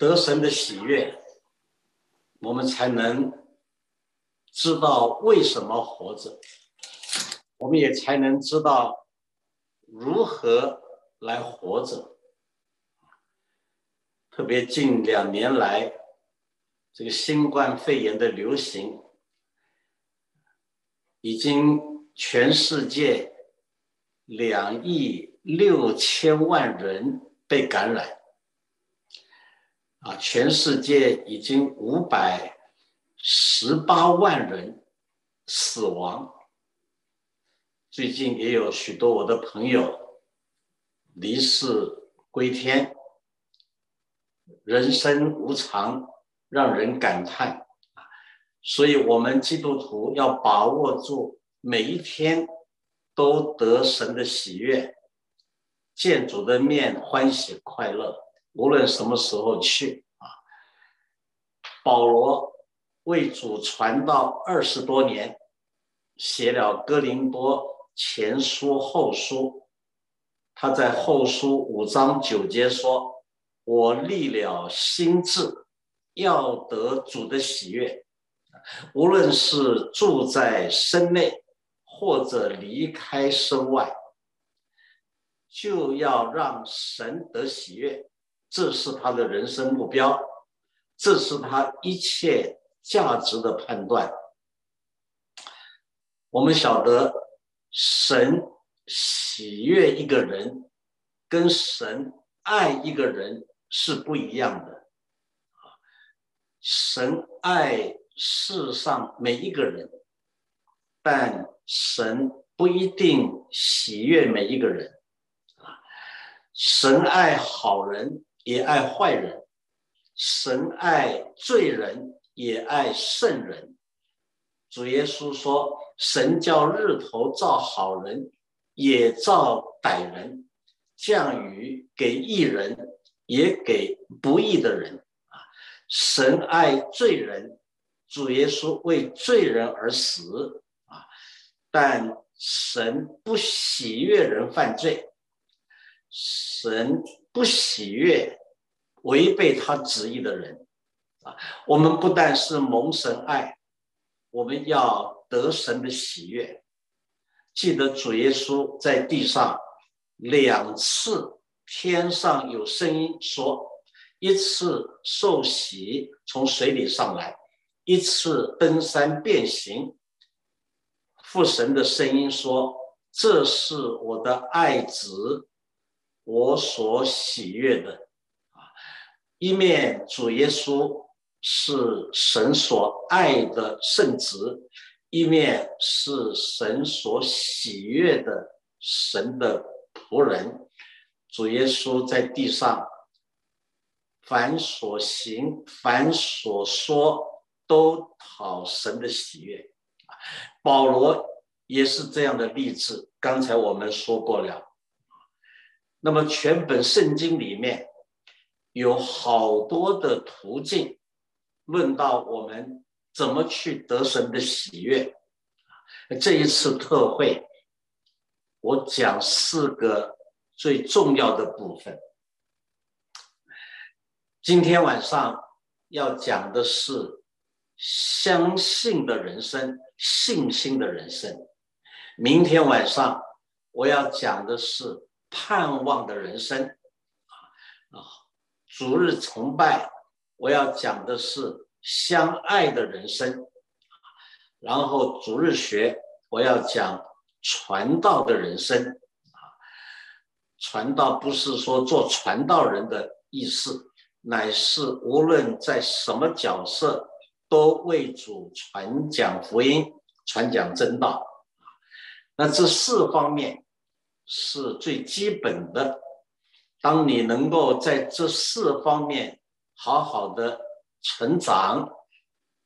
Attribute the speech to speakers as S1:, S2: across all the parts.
S1: 得神的喜悦，我们才能知道为什么活着，我们也才能知道如何来活着。特别近两年来，这个新冠肺炎的流行，已经全世界两亿六千万人被感染。啊，全世界已经五百十八万人死亡。最近也有许多我的朋友离世归天，人生无常，让人感叹啊！所以，我们基督徒要把握住每一天，都得神的喜悦，见主的面，欢喜快乐。无论什么时候去啊，保罗为主传道二十多年，写了《哥林多前书》《后书》。他在后书五章九节说：“我立了心志，要得主的喜悦，无论是住在身内，或者离开身外，就要让神得喜悦。”这是他的人生目标，这是他一切价值的判断。我们晓得，神喜悦一个人，跟神爱一个人是不一样的。神爱世上每一个人，但神不一定喜悦每一个人。啊，神爱好人。也爱坏人，神爱罪人，也爱圣人。主耶稣说：“神叫日头照好人，也照歹人；降雨给义人，也给不义的人。”啊，神爱罪人，主耶稣为罪人而死。啊，但神不喜悦人犯罪，神不喜悦。违背他旨意的人，啊，我们不但是蒙神爱，我们要得神的喜悦。记得主耶稣在地上两次，天上有声音说：一次受洗从水里上来，一次登山变形。父神的声音说：这是我的爱子，我所喜悦的。啊一面主耶稣是神所爱的圣子，一面是神所喜悦的神的仆人。主耶稣在地上，凡所行、凡所说，都讨神的喜悦。保罗也是这样的例子。刚才我们说过了。那么全本圣经里面。有好多的途径，论到我们怎么去得神的喜悦。这一次特会，我讲四个最重要的部分。今天晚上要讲的是相信的人生，信心的人生。明天晚上我要讲的是盼望的人生。啊啊。逐日崇拜，我要讲的是相爱的人生。然后逐日学，我要讲传道的人生。啊，传道不是说做传道人的意思，乃是无论在什么角色，都为主传讲福音、传讲真道。那这四方面是最基本的。当你能够在这四方面好好的成长，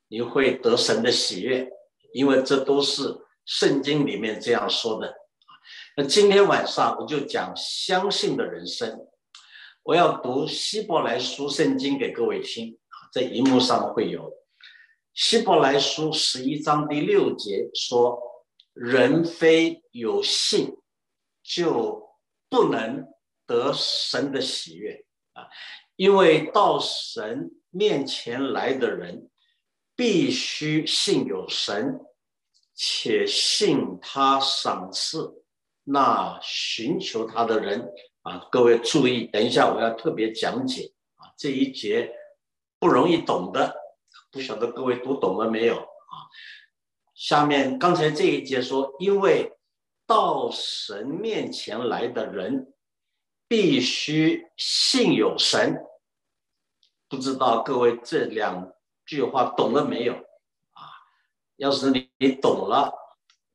S1: 你会得神的喜悦，因为这都是圣经里面这样说的。那今天晚上我就讲相信的人生，我要读希伯来书圣经给各位听啊，在荧幕上会有希伯来书十一章第六节说：“人非有信，就不能。”得神的喜悦啊！因为到神面前来的人，必须信有神，且信他赏赐那寻求他的人啊！各位注意，等一下我要特别讲解啊，这一节不容易懂的，不晓得各位读懂了没有啊？下面刚才这一节说，因为到神面前来的人。必须信有神，不知道各位这两句话懂了没有啊？要是你你懂了，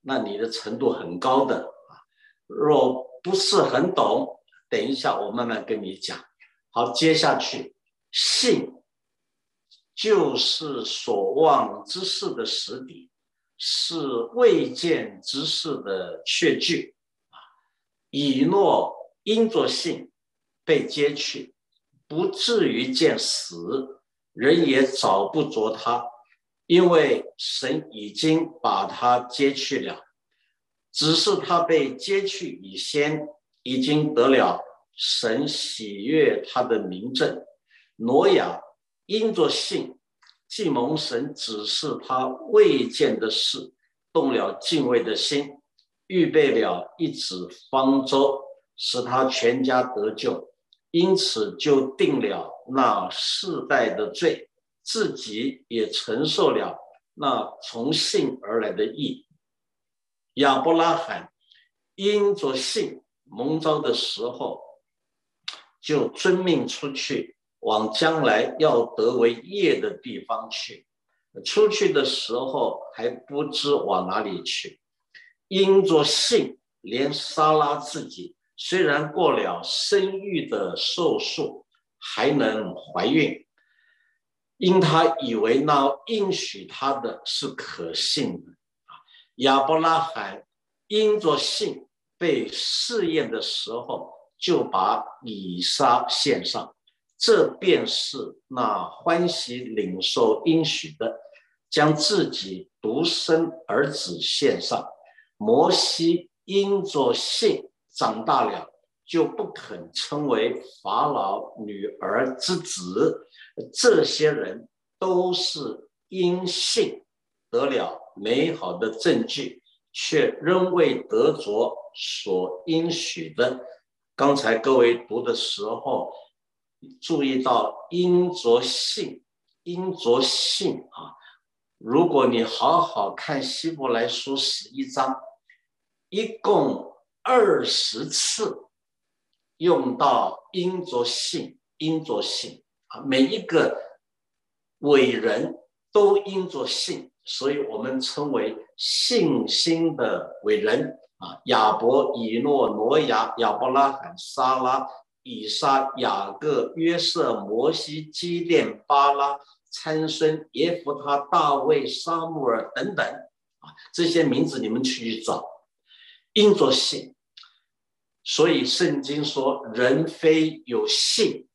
S1: 那你的程度很高的啊。若不是很懂，等一下我慢慢跟你讲。好，接下去，信就是所望之事的实底，是未见之事的确据啊。以诺。因着信被接去，不至于见死，人也找不着他，因为神已经把他接去了。只是他被接去以先，已经得了神喜悦他的名证。挪亚因着信，既蒙神指示他未见的事，动了敬畏的心，预备了一纸方舟。使他全家得救，因此就定了那世代的罪，自己也承受了那从信而来的义。亚伯拉罕因着信蒙召的时候，就遵命出去，往将来要得为业的地方去。出去的时候还不知往哪里去，因着信，连撒拉自己。虽然过了生育的寿数，还能怀孕，因他以为那应许他的是可信的啊。亚伯拉罕因着信被试验的时候，就把以撒献上，这便是那欢喜领受应许的，将自己独生儿子献上。摩西因着信。长大了就不肯称为法老女儿之子，这些人都是因信得了美好的证据，却仍未得着所应许的。刚才各位读的时候，注意到因着信，因着信啊！如果你好好看希伯来书十一章，一共。二十次用到因着信，因着信啊，每一个伟人都因着信，所以我们称为信心的伟人啊。亚伯、以诺、挪亚、亚伯拉罕、撒拉、以撒、雅各、约瑟、摩西、基甸、巴拉、参孙、耶夫他、大卫、沙穆尔等等啊，这些名字你们去找。因着信，所以圣经说，人非有信，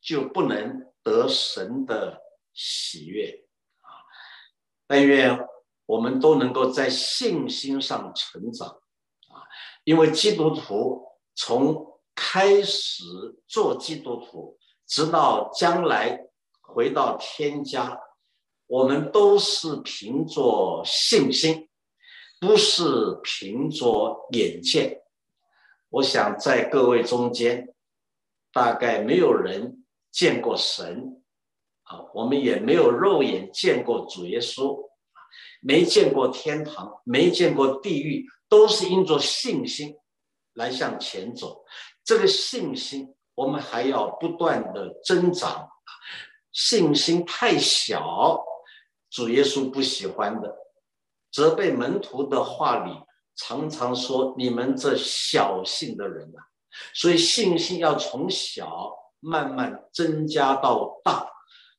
S1: 就不能得神的喜悦啊！但愿我们都能够在信心上成长啊！因为基督徒从开始做基督徒，直到将来回到天家，我们都是凭着信心。不是凭着眼见，我想在各位中间，大概没有人见过神，啊，我们也没有肉眼见过主耶稣，没见过天堂，没见过地狱，都是因着信心来向前走。这个信心，我们还要不断的增长。信心太小，主耶稣不喜欢的。责备门徒的话里常常说：“你们这小信的人啊！”所以信心要从小慢慢增加到大，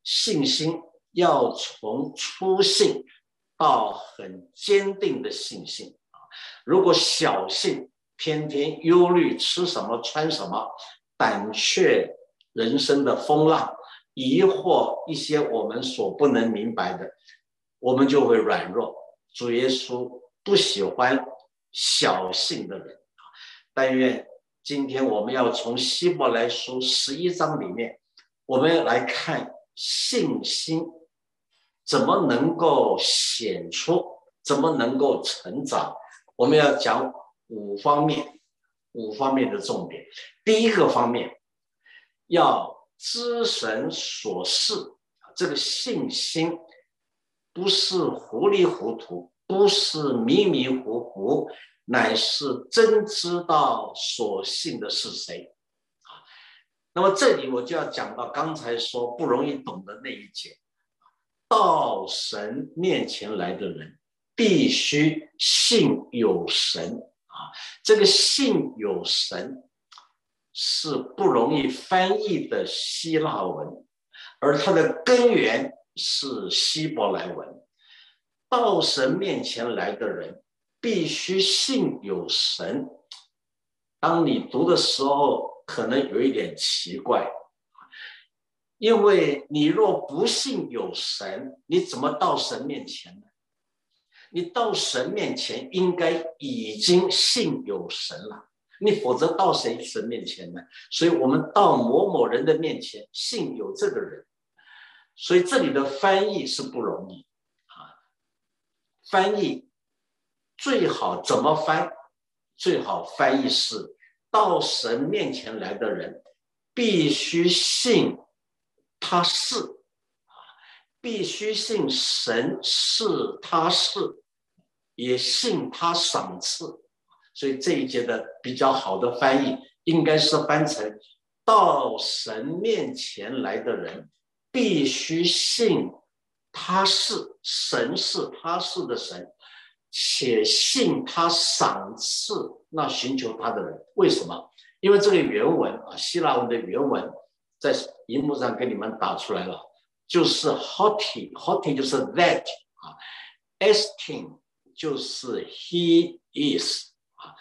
S1: 信心要从初信到很坚定的信心啊！如果小信，天天忧虑吃什么穿什么，胆怯人生的风浪，疑惑一些我们所不能明白的，我们就会软弱。主耶稣不喜欢小信的人啊！但愿今天我们要从希伯来书十一章里面我们来看信心怎么能够显出，怎么能够成长。我们要讲五方面，五方面的重点。第一个方面，要知神所示，这个信心不是糊里糊涂，不是迷迷糊糊，乃是真知道所信的是谁啊。那么这里我就要讲到刚才说不容易懂的那一节，到神面前来的人。必须信有神这个信有神是不容易翻译的希腊文，而它的根源是希伯来文。到神面前来的人必须信有神。当你读的时候，可能有一点奇怪，因为你若不信有神，你怎么到神面前呢？你到神面前应该已经信有神了，你否则到谁神面前呢？所以我们到某某人的面前信有这个人，所以这里的翻译是不容易啊。翻译最好怎么翻？最好翻译是到神面前来的人必须信他是，必须信神是他是。也信他赏赐，所以这一节的比较好的翻译应该是翻成“到神面前来的人必须信他是神是他是的神，且信他赏赐那寻求他的人”。为什么？因为这个原文啊，希腊文的原文在荧幕上给你们打出来了，就是 “hoti”，“hoti” 就是 “that” 啊，“estin”。就是 He is 啊，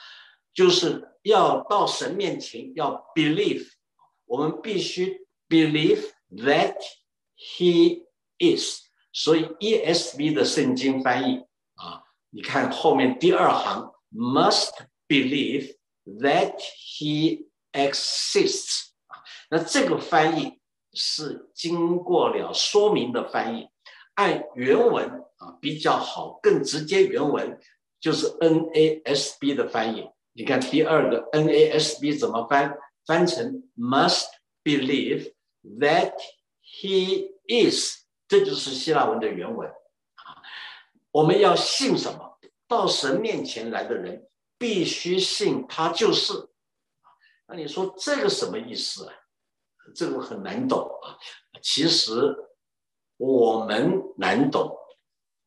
S1: 就是要到神面前要 believe，我们必须 believe that He is。所以 ESV 的圣经翻译啊，你看后面第二行 must believe that He exists 啊，那这个翻译是经过了说明的翻译，按原文。啊，比较好，更直接。原文就是 NASB 的翻译。你看第二个 NASB 怎么翻？翻成 must believe that he is，这就是希腊文的原文。啊，我们要信什么？到神面前来的人必须信他就是。那你说这个什么意思啊？这个很难懂啊。其实我们难懂。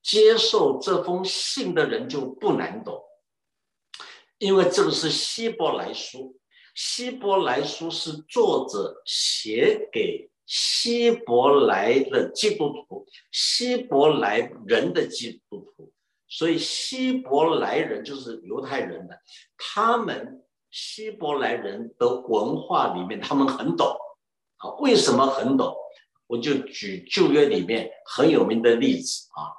S1: 接受这封信的人就不难懂，因为这个是希伯来书，希伯来书是作者写给希伯来的基督徒，希伯来人的基督徒，所以希伯来人就是犹太人的，他们希伯来人的文化里面他们很懂啊，为什么很懂？我就举旧约里面很有名的例子啊。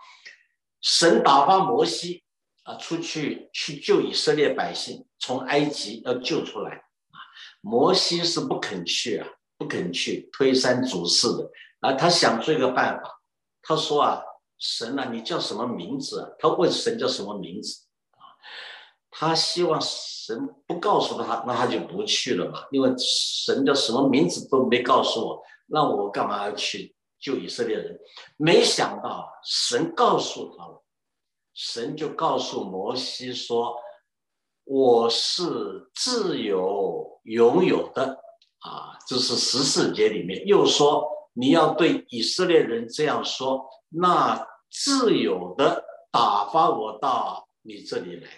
S1: 神打发摩西啊，出去去救以色列百姓，从埃及要救出来啊。摩西是不肯去啊，不肯去，推三阻四的啊。他想出一个办法，他说啊，神啊，你叫什么名字啊？他问神叫什么名字啊？他希望神不告诉他，那他就不去了嘛。因为神叫什么名字都没告诉我，那我干嘛要去？救以色列人，没想到神告诉他了，神就告诉摩西说：“我是自由拥有的啊！”这是十四节里面又说：“你要对以色列人这样说，那自由的打发我到你这里来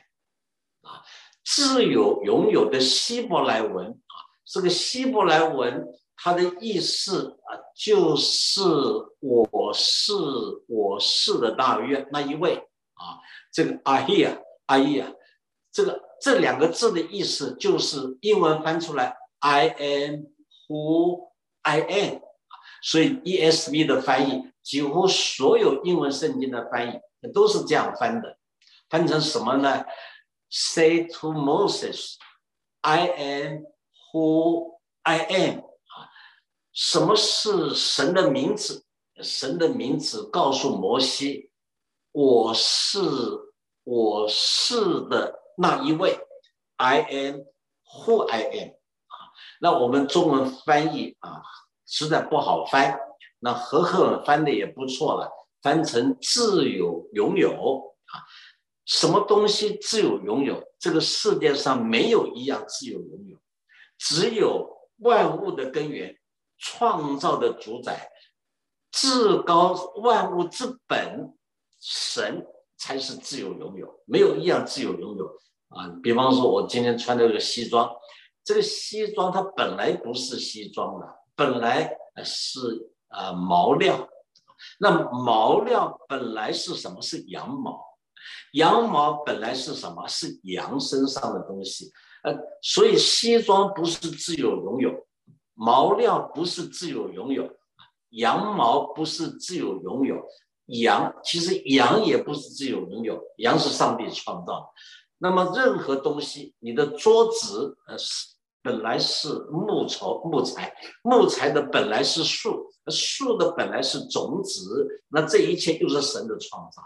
S1: 啊！”自由拥有的希伯来文啊，这个希伯来文。他的意思啊，就是我是我是的大约那一位啊，这个阿伊啊阿伊啊，这个这两个字的意思就是英文翻出来 I am who I am，所以 ESV 的翻译几乎所有英文圣经的翻译都是这样翻的，翻成什么呢？Say to Moses, I am who I am。什么是神的名字？神的名字告诉摩西：“我是我是的那一位，I am who I am。”啊，那我们中文翻译啊，实在不好翻。那和赫翻的也不错了，翻成自有拥有啊。什么东西自有拥有？这个世界上没有一样自有拥有，只有万物的根源、创造的主宰、至高万物之本神才是自由拥有，没有一样自由拥有啊。比方说，我今天穿的这个西装，这个西装它本来不是西装的，本来是啊毛料，那毛料本来是什么？是羊毛。羊毛本来是什么？是羊身上的东西，呃，所以西装不是自由拥有，毛料不是自有拥有，羊毛不是自有拥有，羊其实羊也不是自有拥有，羊是上帝创造。那么任何东西，你的桌子，呃，是本来是木头木材，木材的本来是树，树的本来是种子，那这一切就是神的创造。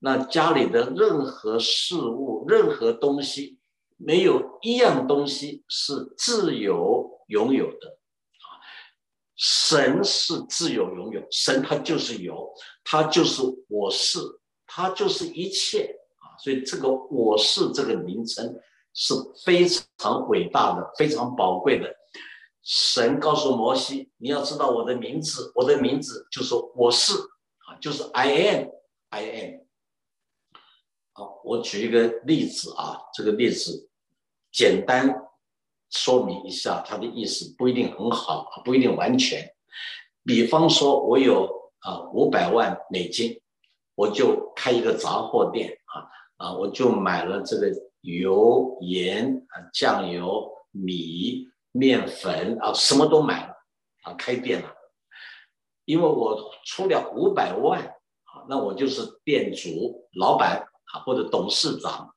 S1: 那家里的任何事物、任何东西，没有一样东西是自由拥有的啊！神是自由拥有，神他就是有，他就是我是，他就是一切啊！所以这个我是这个名称是非常伟大的、非常宝贵的。神告诉摩西：“你要知道我的名字，我的名字就是我是啊，就是 I am，I am。”好，我举一个例子啊，这个例子简单说明一下它的意思，不一定很好，不一定完全。比方说，我有啊五百万美金，我就开一个杂货店啊啊，我就买了这个油、盐啊、酱油、米、面粉啊，什么都买了啊，开店了。因为我出了五百万啊，那我就是店主、老板。啊，或者董事长啊，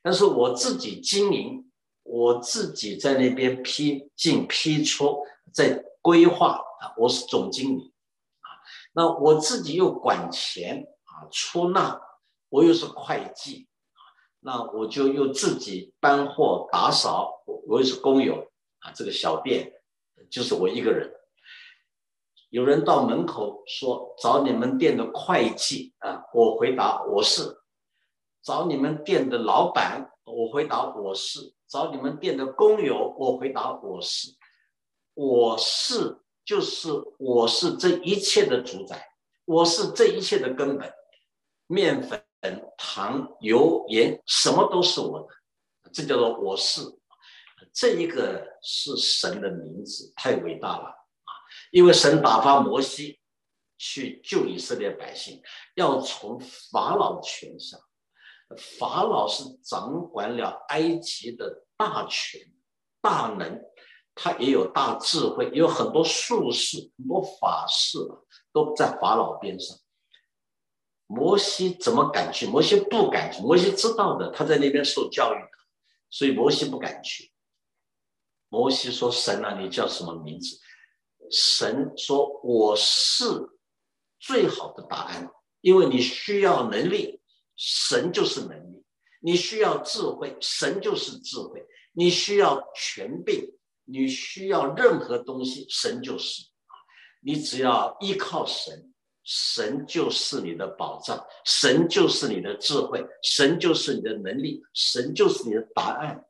S1: 但是我自己经营，我自己在那边批进批出，在规划啊，我是总经理啊，那我自己又管钱啊，出纳，我又是会计啊，那我就又自己搬货打扫，我我又是工友啊，这个小店就是我一个人。有人到门口说找你们店的会计啊，我回答我是。找你们店的老板，我回答我是；找你们店的工友，我回答我是。我是就是我是这一切的主宰，我是这一切的根本。面粉、糖、油、盐，什么都是我的，这叫做我是。这一个是神的名字，太伟大了啊！因为神打发摩西去救以色列百姓，要从法老权下。法老是掌管了埃及的大权、大能，他也有大智慧，有很多术士、很多法师都在法老边上。摩西怎么敢去？摩西不敢去。摩西知道的，他在那边受教育的，所以摩西不敢去。摩西说：“神啊，你叫什么名字？”神说：“我是最好的答案，因为你需要能力。”神就是能力，你需要智慧，神就是智慧；你需要权柄，你需要任何东西，神就是你只要依靠神，神就是你的保障，神就是你的智慧，神就是你的能力，神就是你的答案。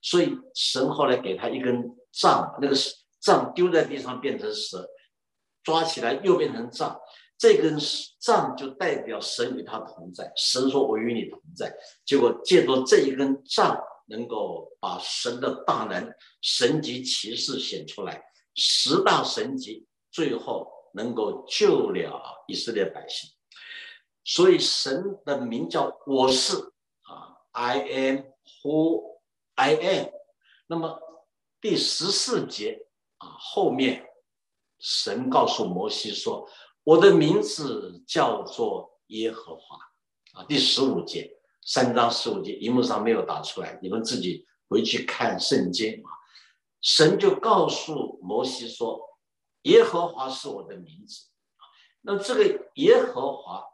S1: 所以神后来给他一根杖，那个杖丢在地上变成蛇，抓起来又变成杖。这根杖就代表神与他同在，神说：“我与你同在。”结果借着这一根杖，能够把神的大能、神级骑士显出来，十大神级，最后能够救了以色列百姓。所以神的名叫我是啊，I am who I am。那么第十四节啊，后面神告诉摩西说。我的名字叫做耶和华啊，第十五节三章十五节，荧幕上没有打出来，你们自己回去看圣经啊。神就告诉摩西说：“耶和华是我的名字。那这个耶和华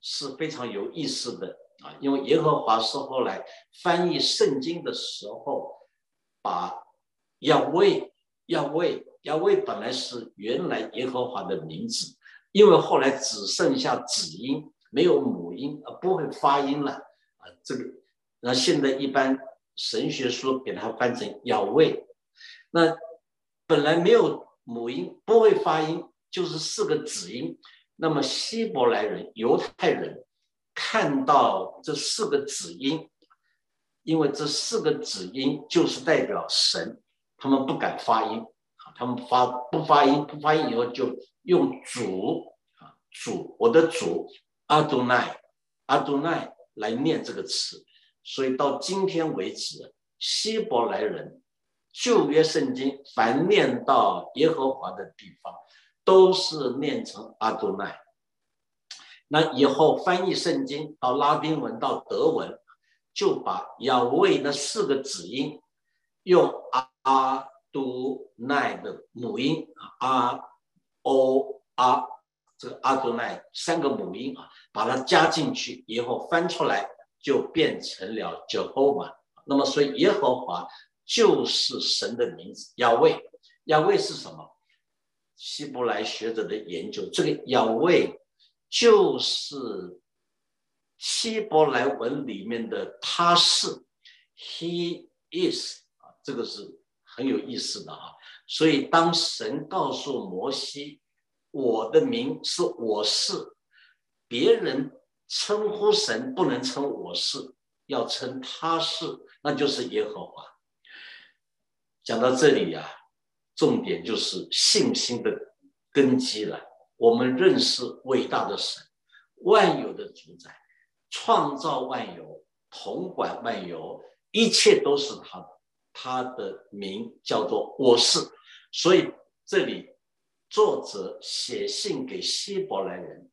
S1: 是非常有意思的啊，因为耶和华是后来翻译圣经的时候，把要为要为要为本来是原来耶和华的名字，因为后来只剩下子音，没有母音，啊，不会发音了啊。这个那现在一般神学书给它翻成要为，那本来没有母音，不会发音，就是四个子音。那么希伯来人、犹太人看到这四个子音，因为这四个子音就是代表神，他们不敢发音，他们发不发音，不发音以后就用主啊主，我的主阿杜奈阿杜奈来念这个词，所以到今天为止，希伯来人旧约圣经凡念到耶和华的地方。都是念成阿多奈。那以后翻译圣经到拉丁文到德文，就把亚卫那四个子音用阿多奈的母音啊，o、阿这个阿多奈三个母音啊，把它加进去以后翻出来就变成了 Jehovah。那么所以耶和华就是神的名字，亚卫，亚卫是什么？希伯来学者的研究，这个亚卫就是希伯来文里面的他是，He is 啊，这个是很有意思的啊。所以当神告诉摩西，我的名是我是，别人称呼神不能称我是，要称他是，那就是耶和华。讲到这里呀。重点就是信心的根基了。我们认识伟大的神，万有的主宰，创造万有，统管万有，一切都是他的。他的名叫做我是。所以这里作者写信给希伯来人，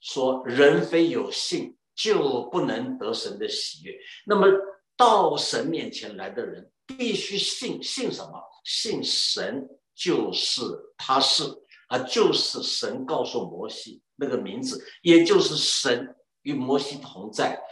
S1: 说人非有信就不能得神的喜悦。那么到神面前来的人。必须信信什么？信神就是他是啊，就是神告诉摩西那个名字，也就是神与摩西同在。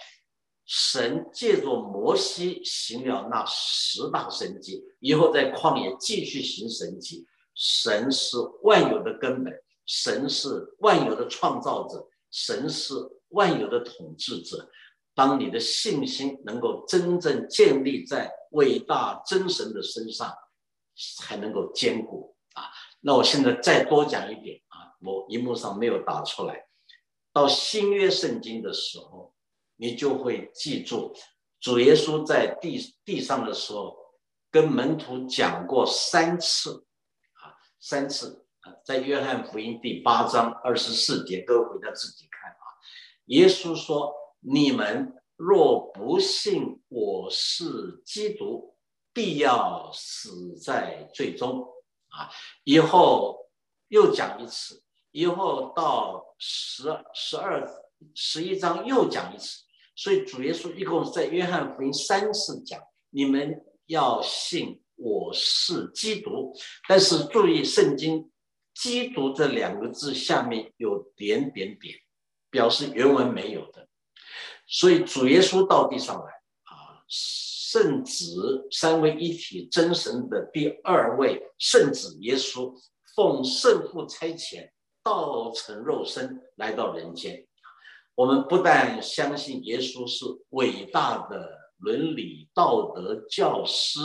S1: 神借着摩西行了那十大神迹，以后在旷野继续行神迹。神是万有的根本，神是万有的创造者，神是万有的统治者。当你的信心能够真正建立在伟大真神的身上，才能够坚固啊！那我现在再多讲一点啊，我荧幕上没有打出来。到新约圣经的时候，你就会记住，主耶稣在地地上的时候，跟门徒讲过三次啊，三次啊，在约翰福音第八章二十四节，各位回家自己看啊。耶稣说。你们若不信我是基督，必要死在最终。啊，以后又讲一次，以后到十十二十一章又讲一次。所以主耶稣一共在约翰福音三次讲，你们要信我是基督。但是注意，圣经“基督”这两个字下面有点点点，表示原文没有的。所以主耶稣到地上来啊，圣子三位一体真神的第二位圣子耶稣，奉圣父差遣，道成肉身来到人间。我们不但相信耶稣是伟大的伦理道德教师，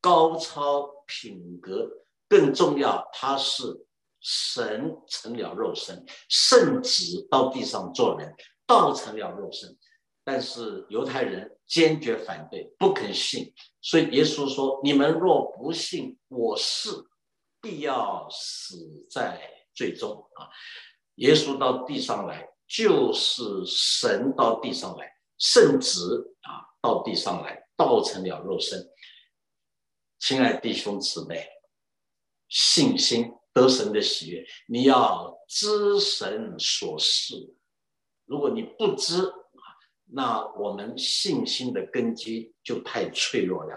S1: 高超品格，更重要，他是神成了肉身，圣子到地上做人。道成了肉身，但是犹太人坚决反对，不肯信。所以耶稣说：“你们若不信我是，必要死在最终。”啊，耶稣到地上来，就是神到地上来，圣子啊到地上来，道成了肉身。亲爱弟兄姊妹，信心得神的喜悦，你要知神所示。如果你不知，那我们信心的根基就太脆弱了。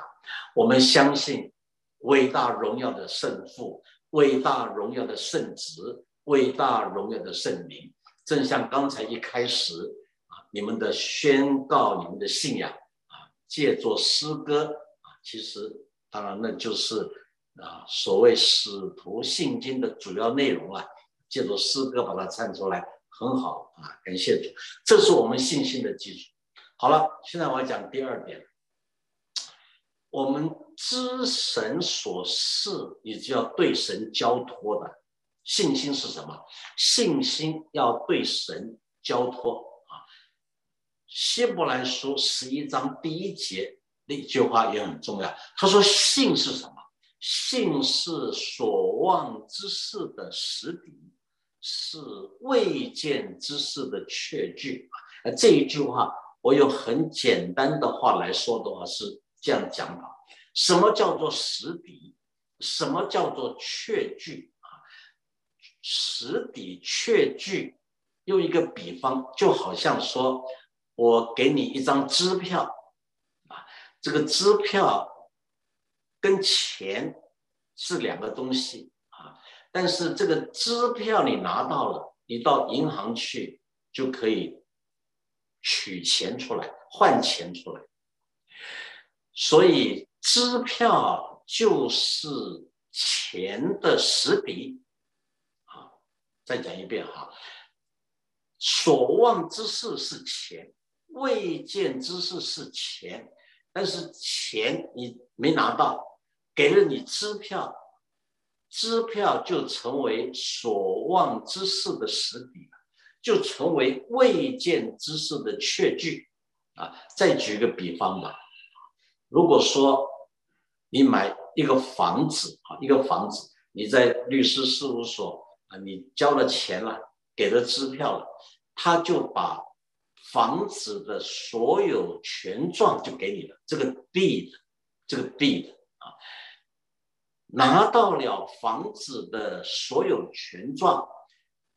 S1: 我们相信伟大荣耀的圣父，伟大荣耀的圣子，伟大荣耀的圣灵。正像刚才一开始啊，你们的宣告，你们的信仰啊，借作诗歌啊，其实当然那就是啊，所谓使徒信经的主要内容啊，借助诗歌把它唱出来，很好啊，感谢主，这是我们信心的基础。好了，现在我要讲第二点。我们知神所示，你就要对神交托的信心是什么？信心要对神交托啊。希伯来书十一章第一节那句话也很重要。他说：“信是什么？信是所望之事的实底，是未见之事的确据。”啊，这一句话，我用很简单的话来说的话是。这样讲法，什么叫做实底？什么叫做确据？实底确据，用一个比方，就好像说，我给你一张支票啊，这个支票跟钱是两个东西啊，但是这个支票你拿到了，你到银行去就可以取钱出来，换钱出来。所以支票就是钱的实底！再讲一遍哈，所望之事是钱，未见之事是钱，但是钱你没拿到，给了你支票，支票就成为所望之事的实底了，就成为未见之事的确据啊！再举个比方吧。如果说你买一个房子啊，一个房子，你在律师事务所啊，你交了钱了，给了支票了，他就把房子的所有权状就给你了，这个 deed，这个 deed 啊，拿到了房子的所有权状，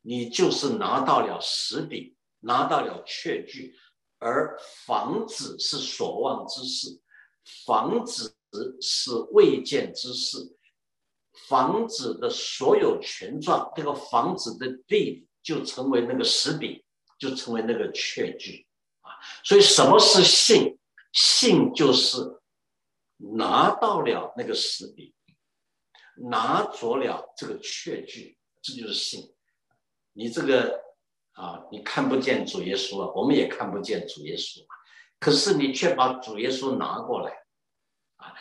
S1: 你就是拿到了实底，拿到了确据，而房子是所望之事。房子是未见之事，房子的所有权状，这个房子的地就成为那个实笔，就成为那个确据啊。所以什么是信？信就是拿到了那个实笔，拿着了这个确据，这就是信。你这个啊，你看不见主耶稣啊，我们也看不见主耶稣。可是你却把主耶稣拿过来，啊，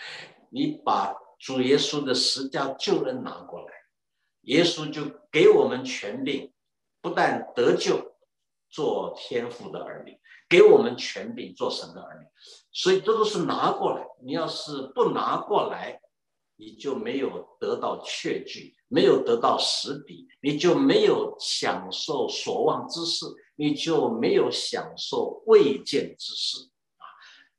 S1: 你把主耶稣的十架救恩拿过来，耶稣就给我们权柄，不但得救，做天父的儿女，给我们权柄做神的儿女，所以这都是拿过来。你要是不拿过来，你就没有得到确据，没有得到实底，你就没有享受所望之事，你就没有享受未见之事。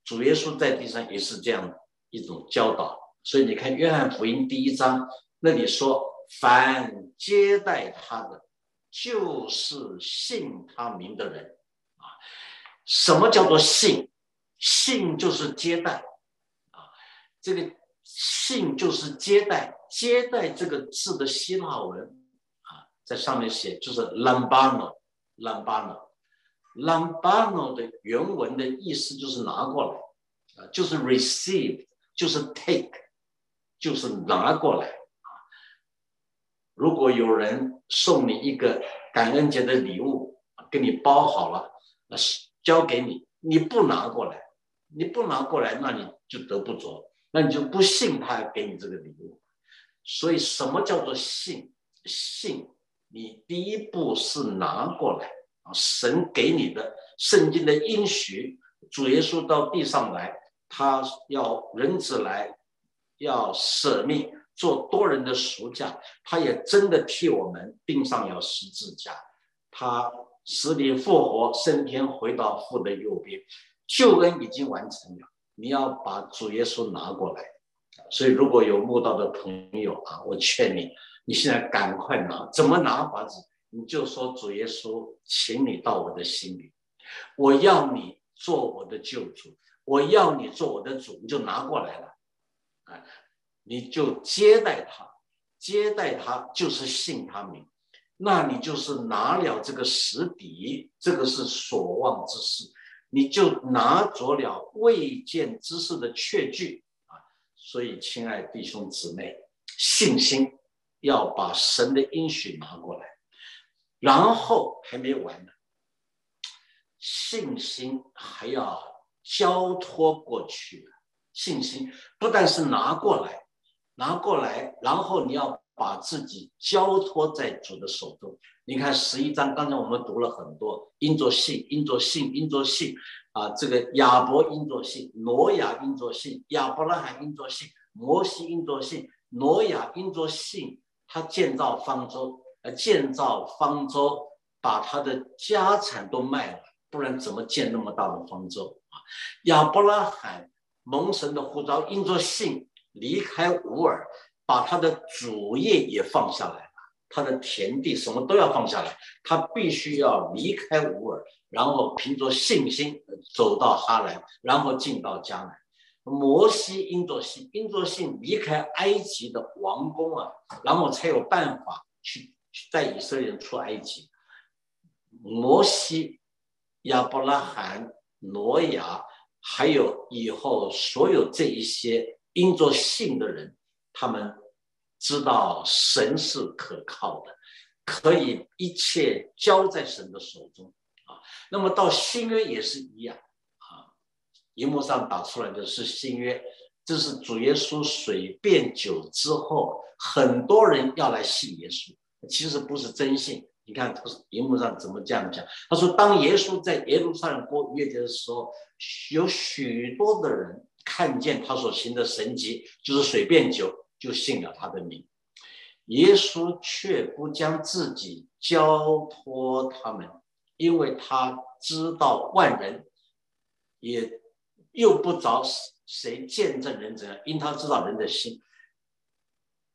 S1: 主耶稣在地上也是这样一种教导，所以你看《约翰福音》第一章那里说：“凡接待他的，就是信他名的人。”啊，什么叫做信？信就是接待啊，这个信就是接待。接待这个字的希腊文啊，在上面写就是 “lambano”，lambano。lambano 的原文的意思就是拿过来，啊，就是 receive，就是 take，就是拿过来啊。如果有人送你一个感恩节的礼物，给你包好了，那是交给你，你不拿过来，你不拿过来，那你就得不着，那你就不信他给你这个礼物。所以，什么叫做信？信，你第一步是拿过来。啊，神给你的圣经的应许，主耶稣到地上来，他要人子来，要舍命做多人的赎价，他也真的替我们钉上了十字架，他死里复活，升天回到父的右边，救恩已经完成了。你要把主耶稣拿过来，所以如果有慕道的朋友啊，我劝你，你现在赶快拿，怎么拿法子？你就说主耶稣，请你到我的心里，我要你做我的救主，我要你做我的主，你就拿过来了，啊，你就接待他，接待他就是信他名，那你就是拿了这个实底，这个是所望之事，你就拿着了未见之事的确据啊。所以，亲爱弟兄姊妹，信心要把神的应许拿过来，然后还没完呢，信心还要交托过去。信心不但是拿过来，拿过来，然后你要把自己交托在主的手中。你看十一章，刚才我们读了很多，因着信，因着信，因着信啊，这个亚伯因着信，挪亚因着信，亚伯拉罕因着信，摩西因着信，挪亚因着信，他建造方舟，呃，建造方舟，把他的家产都卖了，不然怎么建那么大的方舟啊？亚伯拉罕。蒙神的呼召，因着信离开乌尔，把他的主业也放下来，他的田地什么都要放下来，他必须要离开乌尔，然后凭着信心走到哈兰，然后进到迦南。摩西因着信，因着信离开埃及的王宫啊，然后才有办法去带以色列人出埃及。摩西、亚伯拉罕、挪亚。还有以后所有这一些因着信的人，他们知道神是可靠的，可以一切交在神的手中啊。那么到新约也是一样啊，荧幕上打出来的是新约，这是主耶稣水变酒之后，很多人要来信耶稣，其实不是真信。你看，他荧幕上怎么这样讲？他说，当耶稣在耶路撒冷过月节的时候，有许多的人看见他所行的神迹，就是水变酒，就信了他的名。耶稣却不将自己交托他们，因为他知道万人，也又不找谁见证人怎样，因他知道人的心。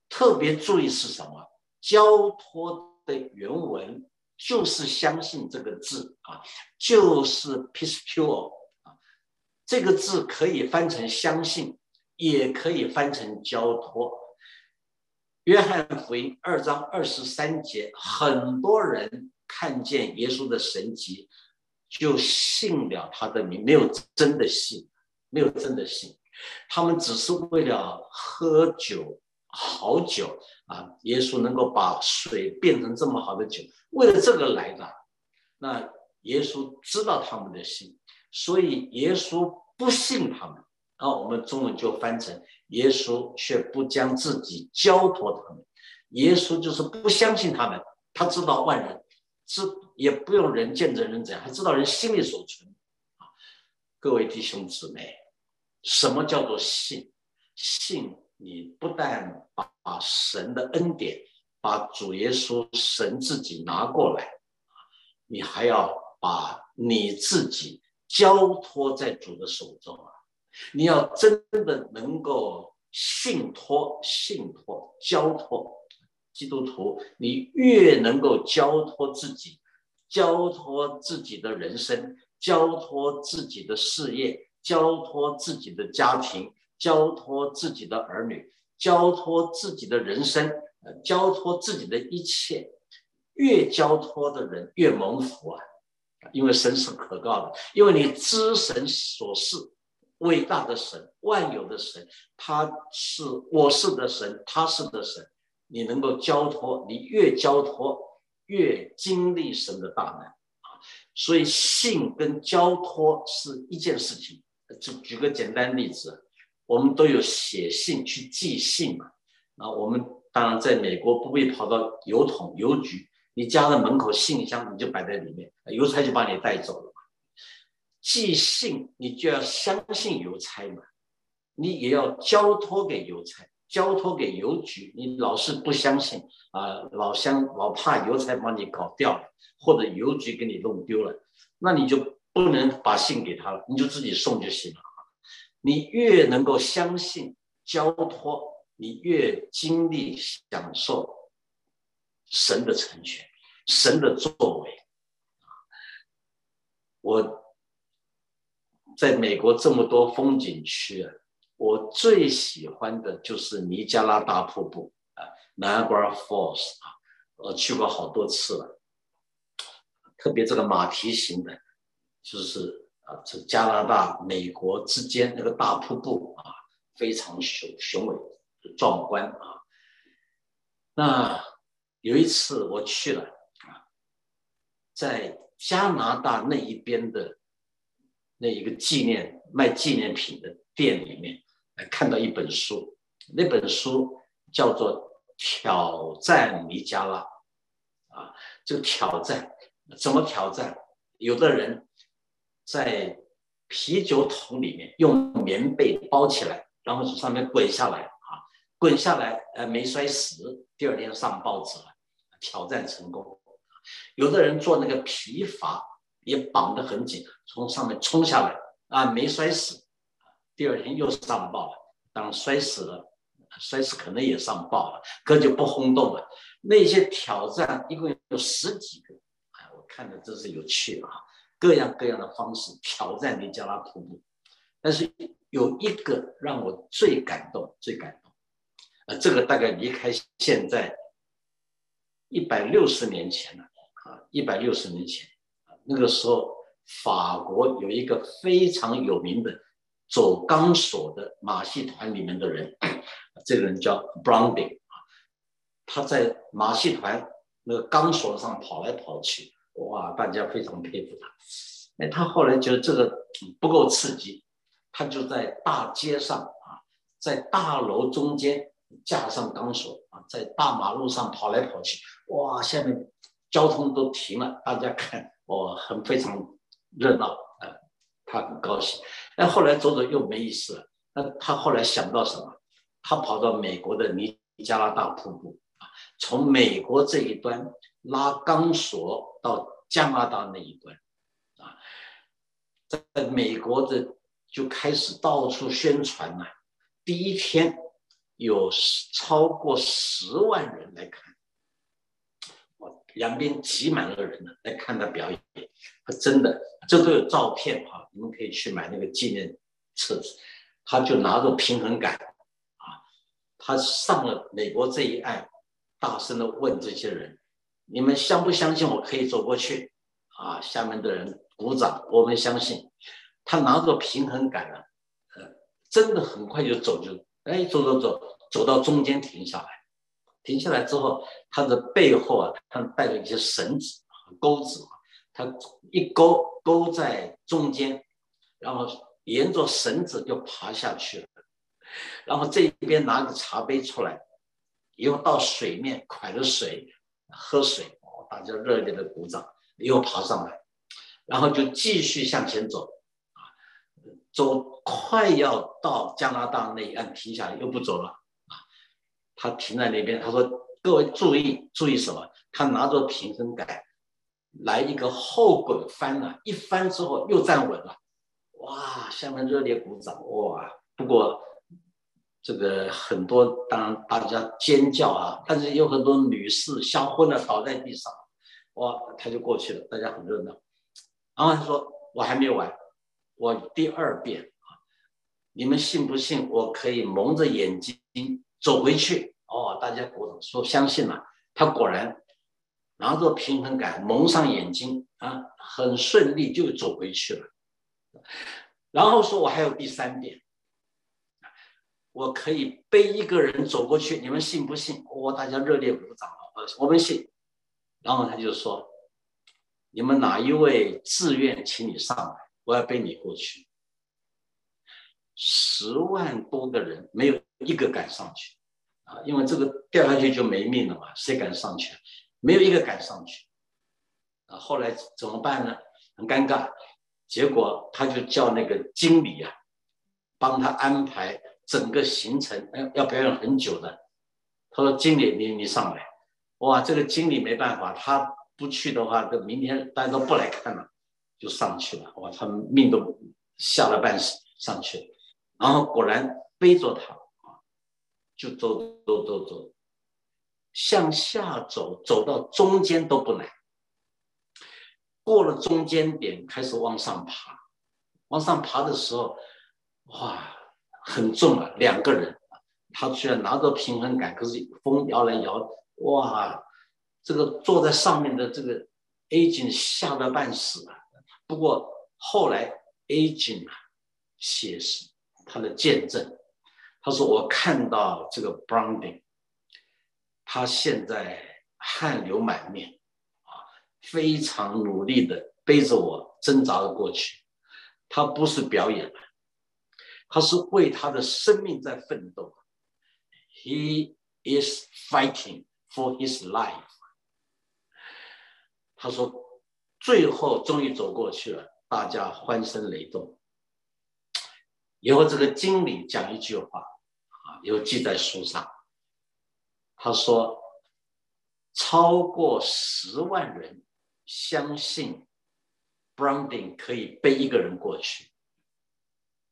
S1: 特别注意是什么？交托。的原文就是相信这个字啊，就是 peace pure 啊，这个字可以翻成相信，也可以翻成交托。约翰福音二章二十三节，很多人看见耶稣的神迹，就信了他的名，没有真的信，没有真的信，他们只是为了喝酒。好酒啊！耶稣能够把水变成这么好的酒，为了这个来的。那耶稣知道他们的心，所以耶稣不信他们。然后我们中文就翻成：耶稣却不将自己交托他们。耶稣就是不相信他们，他知道万人，知也不用人见证人怎样，还知道人心里所存。啊，各位弟兄姊妹，什么叫做信？信。你不但把神的恩典，把主耶稣神自己拿过来，你还要把你自己交托在主的手中啊！你要真的能够信托、信托、交托。基督徒，你越能够交托自己，交托自己的人生，交托自己的事业，交托自己的家庭。交托自己的儿女，交托自己的人生，呃，交托自己的一切，越交托的人越蒙福啊！因为神是可靠的，因为你知神所示，伟大的神，万有的神，他是我是的神，他是的神，你能够交托，你越交托越经历神的大能啊！所以信跟交托是一件事情。就举个简单例子。我们都有写信去寄信嘛，啊，我们当然在美国不会跑到邮筒邮局，你家的门口信箱你就摆在里面，邮差就把你带走了嘛。寄信你就要相信邮差嘛，你也要交托给邮差，交托给邮局，你老是不相信啊，老乡老怕邮差把你搞掉了，或者邮局给你弄丢了，那你就不能把信给他了，你就自己送就行了。你越能够相信交托，你越经历享受神的成全、神的作为。我在美国这么多风景区啊，我最喜欢的就是尼加拉大瀑布啊，Niagara Falls 啊，我去过好多次了。特别这个马蹄形的，就是啊，这加拿大、美国之间那个大瀑布啊，非常雄雄伟、壮观啊。那有一次我去了啊，在加拿大那一边的那一个纪念卖纪念品的店里面。看到一本书，那本书叫做《挑战尼加拉》，啊，这个挑战怎么挑战？有的人在啤酒桶里面用棉被包起来，然后从上面滚下来，啊，滚下来，呃，没摔死，第二天上报纸了，挑战成功。有的人做那个皮筏也绑得很紧，从上面冲下来，啊，没摔死。第二天又上报了，当然摔死了，摔死可能也上报了，可就不轰动了。那些挑战一共有十几个，哎，我看着真是有趣啊，各样各样的方式挑战尼加拉瀑布。但是有一个让我最感动、最感动，呃，这个大概离开现在一百六十年前了啊，一百六十年前啊，那个时候法国有一个非常有名的。走钢索的马戏团里面的人，这个人叫 Browning 啊，他在马戏团那个钢索上跑来跑去，哇，大家非常佩服他。哎，他后来觉得这个不够刺激，他就在大街上啊，在大楼中间架上钢索啊，在大马路上跑来跑去，哇，下面交通都停了，大家看，哇，很非常热闹啊，他很高兴。但后来走走又没意思了。那他后来想到什么？他跑到美国的尼加拉大瀑布啊，从美国这一端拉钢索到加拿大那一端啊，在美国的就开始到处宣传了。第一天有超过十万人来看，两边挤满了人呢，来看他表演。他真的，这都有照片哈，你们可以去买那个纪念册子。他就拿着平衡杆啊，他上了美国这一岸，大声的问这些人：“你们相不相信我可以走过去？”啊，下面的人鼓掌，我们相信。他拿着平衡杆呢，呃，真的很快就走，就哎走走走，走到中间停下来。停下来之后，他的背后啊，他带着一些绳子钩子他一勾勾在中间，然后沿着绳子就爬下去了。然后这边拿个茶杯出来，又到水面蒯了水喝水，大家热烈的鼓掌，又爬上来，然后就继续向前走，啊，走快要到加拿大那一岸停下来，又不走了，啊，他停在那边，他说：“各位注意，注意什么？他拿着平衡杆。”来一个后滚翻了，一翻之后又站稳了，哇！下面热烈鼓掌，哇！不过这个很多，当然大家尖叫啊，但是有很多女士吓昏了，倒在地上，哇！他就过去了，大家很热闹。然后他说：“我还没完，我第二遍啊！你们信不信？我可以蒙着眼睛走回去？”哦，大家鼓掌说相信了。他果然。拿着平衡杆，蒙上眼睛啊，很顺利就走回去了。然后说：“我还有第三遍，我可以背一个人走过去，你们信不信？”我大家热烈鼓掌了，我们信。然后他就说：“你们哪一位自愿，请你上来，我要背你过去。”十万多个人没有一个敢上去啊，因为这个掉下去就没命了嘛，谁敢上去？没有一个敢上去，啊，后来怎么办呢？很尴尬，结果他就叫那个经理啊，帮他安排整个行程，要要表演很久的。他说：“经理，你你上来。”哇，这个经理没办法，他不去的话，这明天大家都不来看了，就上去了。哇，他们命都吓了半死，上去了。然后果然背着他啊，就走走走走。向下走，走到中间都不难。过了中间点，开始往上爬。往上爬的时候，哇，很重啊，两个人。他虽然拿着平衡杆，可是风摇来摇，哇，这个坐在上面的这个 A 警吓得半死啊。不过后来 A 警啊写是他的见证，他说我看到这个 Browning，他现在汗流满面啊，非常努力的背着我挣扎了过去，他不是表演。他是为他的生命在奋斗，He is fighting for his life。他说，最后终于走过去了，大家欢声雷动。以后这个经理讲一句话啊，有记在书上。他说，超过十万人相信 Browning 可以背一个人过去。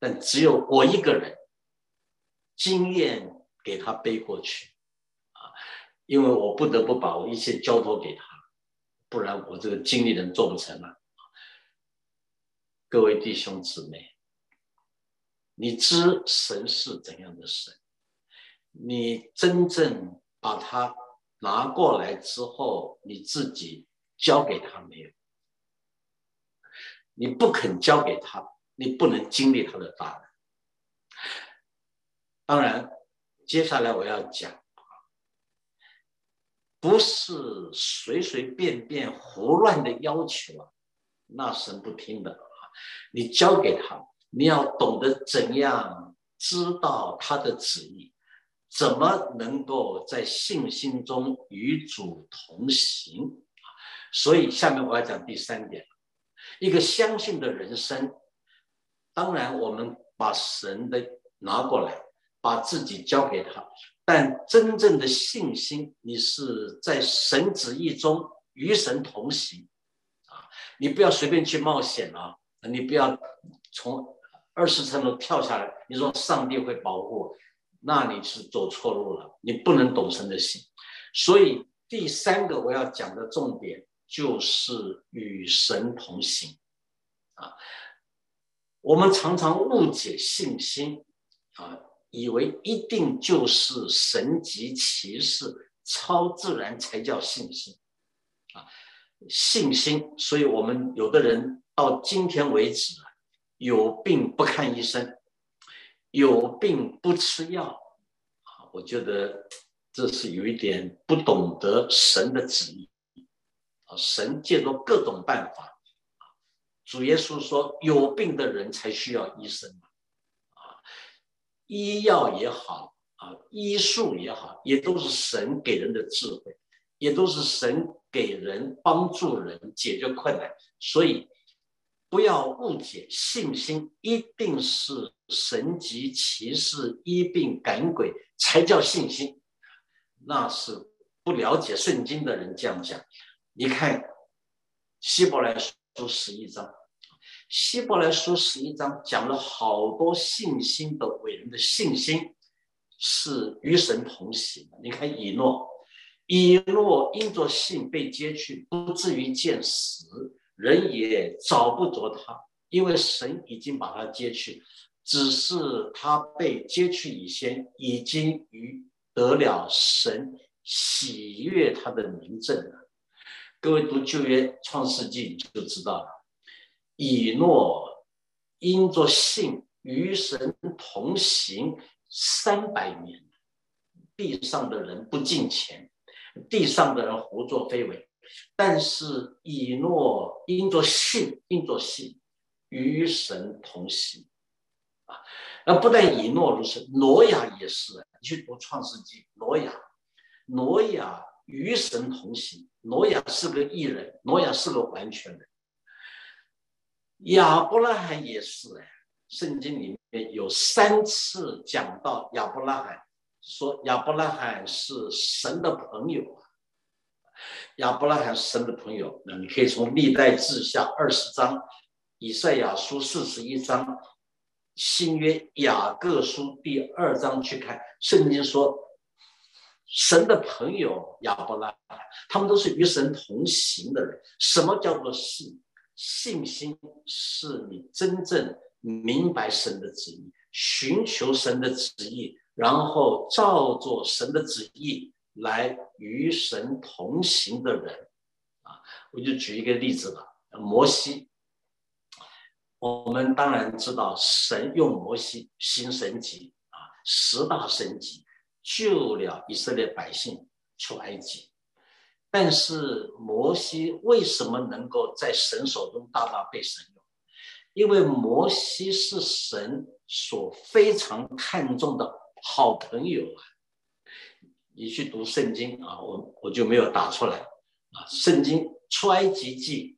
S1: 但只有我一个人，经验给他背过去，啊，因为我不得不把我一切交托给他，不然我这个经理人做不成了。各位弟兄姊妹，你知神是怎样的神？你真正把他拿过来之后，你自己交给他没有？你不肯交给他。你不能经历他的大。当然，接下来我要讲不是随随便便胡乱的要求啊，那神不听的啊。你交给他，你要懂得怎样知道他的旨意，怎么能够在信心中与主同行。所以，下面我要讲第三点一个相信的人生。当然，我们把神的拿过来，把自己交给他。但真正的信心，你是在神旨意中与神同行啊！你不要随便去冒险啊！你不要从二十层楼跳下来。你说上帝会保护我，那你是走错路了。你不能懂神的心。所以第三个我要讲的重点就是与神同行啊。我们常常误解信心，啊，以为一定就是神级骑士、超自然才叫信心，啊，信心。所以，我们有的人到今天为止，有病不看医生，有病不吃药，啊，我觉得这是有一点不懂得神的旨意，啊，神借助各种办法。主耶稣说：“有病的人才需要医生啊，医药也好啊，医术也好，也都是神给人的智慧，也都是神给人帮助人解决困难。所以不要误解，信心一定是神级骑士医病赶鬼才叫信心，那是不了解圣经的人这样讲。你看希伯来书。”书十一章，希伯来书十一章讲了好多信心的伟人的信心是与神同行的。你看以诺，以诺因着信被接去，不至于见死，人也找不着他，因为神已经把他接去。只是他被接去以前，已经与得了神喜悦他的名证了。各位读旧约创世纪就知道了，以诺因着信与神同行三百年，地上的人不敬钱，地上的人胡作非为，但是以诺因着信，因着信与神同行啊！那不但以诺如此，挪亚也是。你去读创世纪，挪亚，挪亚与神同行。挪亚是个艺人，挪亚是个完全人。亚伯拉罕也是哎，圣经里面有三次讲到亚伯拉罕，说亚伯拉罕是神的朋友。亚伯拉罕是神的朋友，那你可以从历代志下二十章、以赛亚书四十一章、新约雅各书第二章去看，圣经说。神的朋友亚伯拉罕，他们都是与神同行的人。什么叫做信？信心是你真正明白神的旨意，寻求神的旨意，然后照做神的旨意来与神同行的人啊，我就举一个例子吧，摩西。我们当然知道，神用摩西行神迹啊，十大神迹救了以色列百姓出埃及。但是摩西为什么能够在神手中大大被神用？因为摩西是神所非常看重的好朋友啊！你去读圣经啊，我我就没有打出来啊。圣经出埃及记、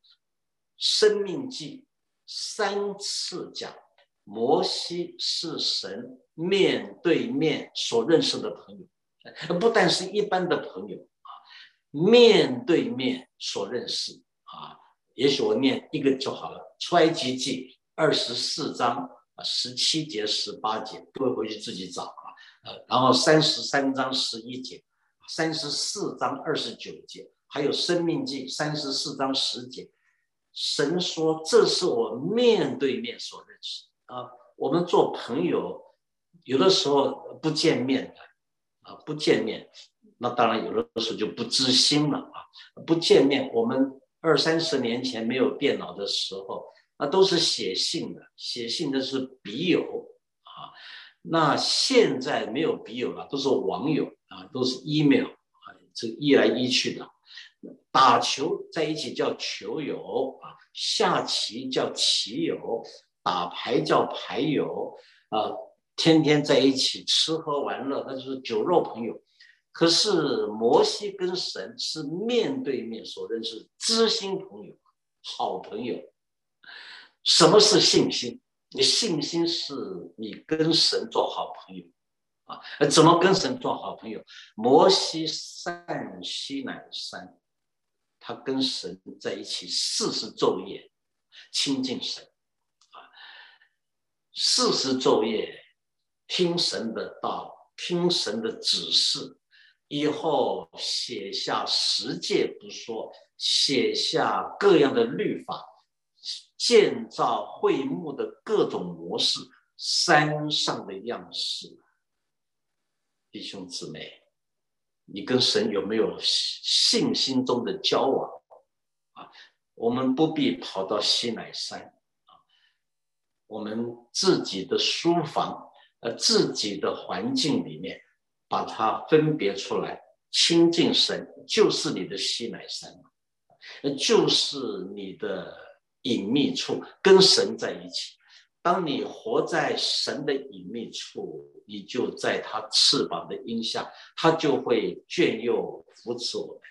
S1: 生命记三次讲，摩西是神面对面所认识的朋友，不但是一般的朋友啊。面对面所认识啊，也许我念一个就好了。出埃及记二十四章啊，十七节、十八节，各位回去自己找啊。呃，然后三十三章十一节，三十四章二十九节，还有生命记三十四章十节，神说这是我面对面所认识啊。我们做朋友，有的时候不见面的啊，不见面。那当然，有的时候就不知心了啊！不见面，我们二三十年前没有电脑的时候，那都是写信的，写信的是笔友啊。那现在没有笔友了，都是网友啊，都是 email 啊，这一来一去的。打球在一起叫球友啊，下棋叫棋友，打牌叫牌友啊，天天在一起吃喝玩乐，那就是酒肉朋友。可是摩西跟神是面对面所认识，知心朋友、好朋友。什么是信心？你信心是你跟神做好朋友啊？怎么跟神做好朋友？摩西善西乃山，他跟神在一起四十昼夜亲近神，四十昼夜听神的道，听神的指示。以后写下十诫不说，写下各样的律法，建造会幕的各种模式，山上的样式。弟兄姊妹，你跟神有没有信心中的交往啊？我们不必跑到西乃山，我们自己的书房，呃，自己的环境里面。把它分别出来，亲近神就是你的西乃山，就是你的隐秘处，跟神在一起。当你活在神的隐秘处，你就在他翅膀的荫下，他就会眷佑扶持我们。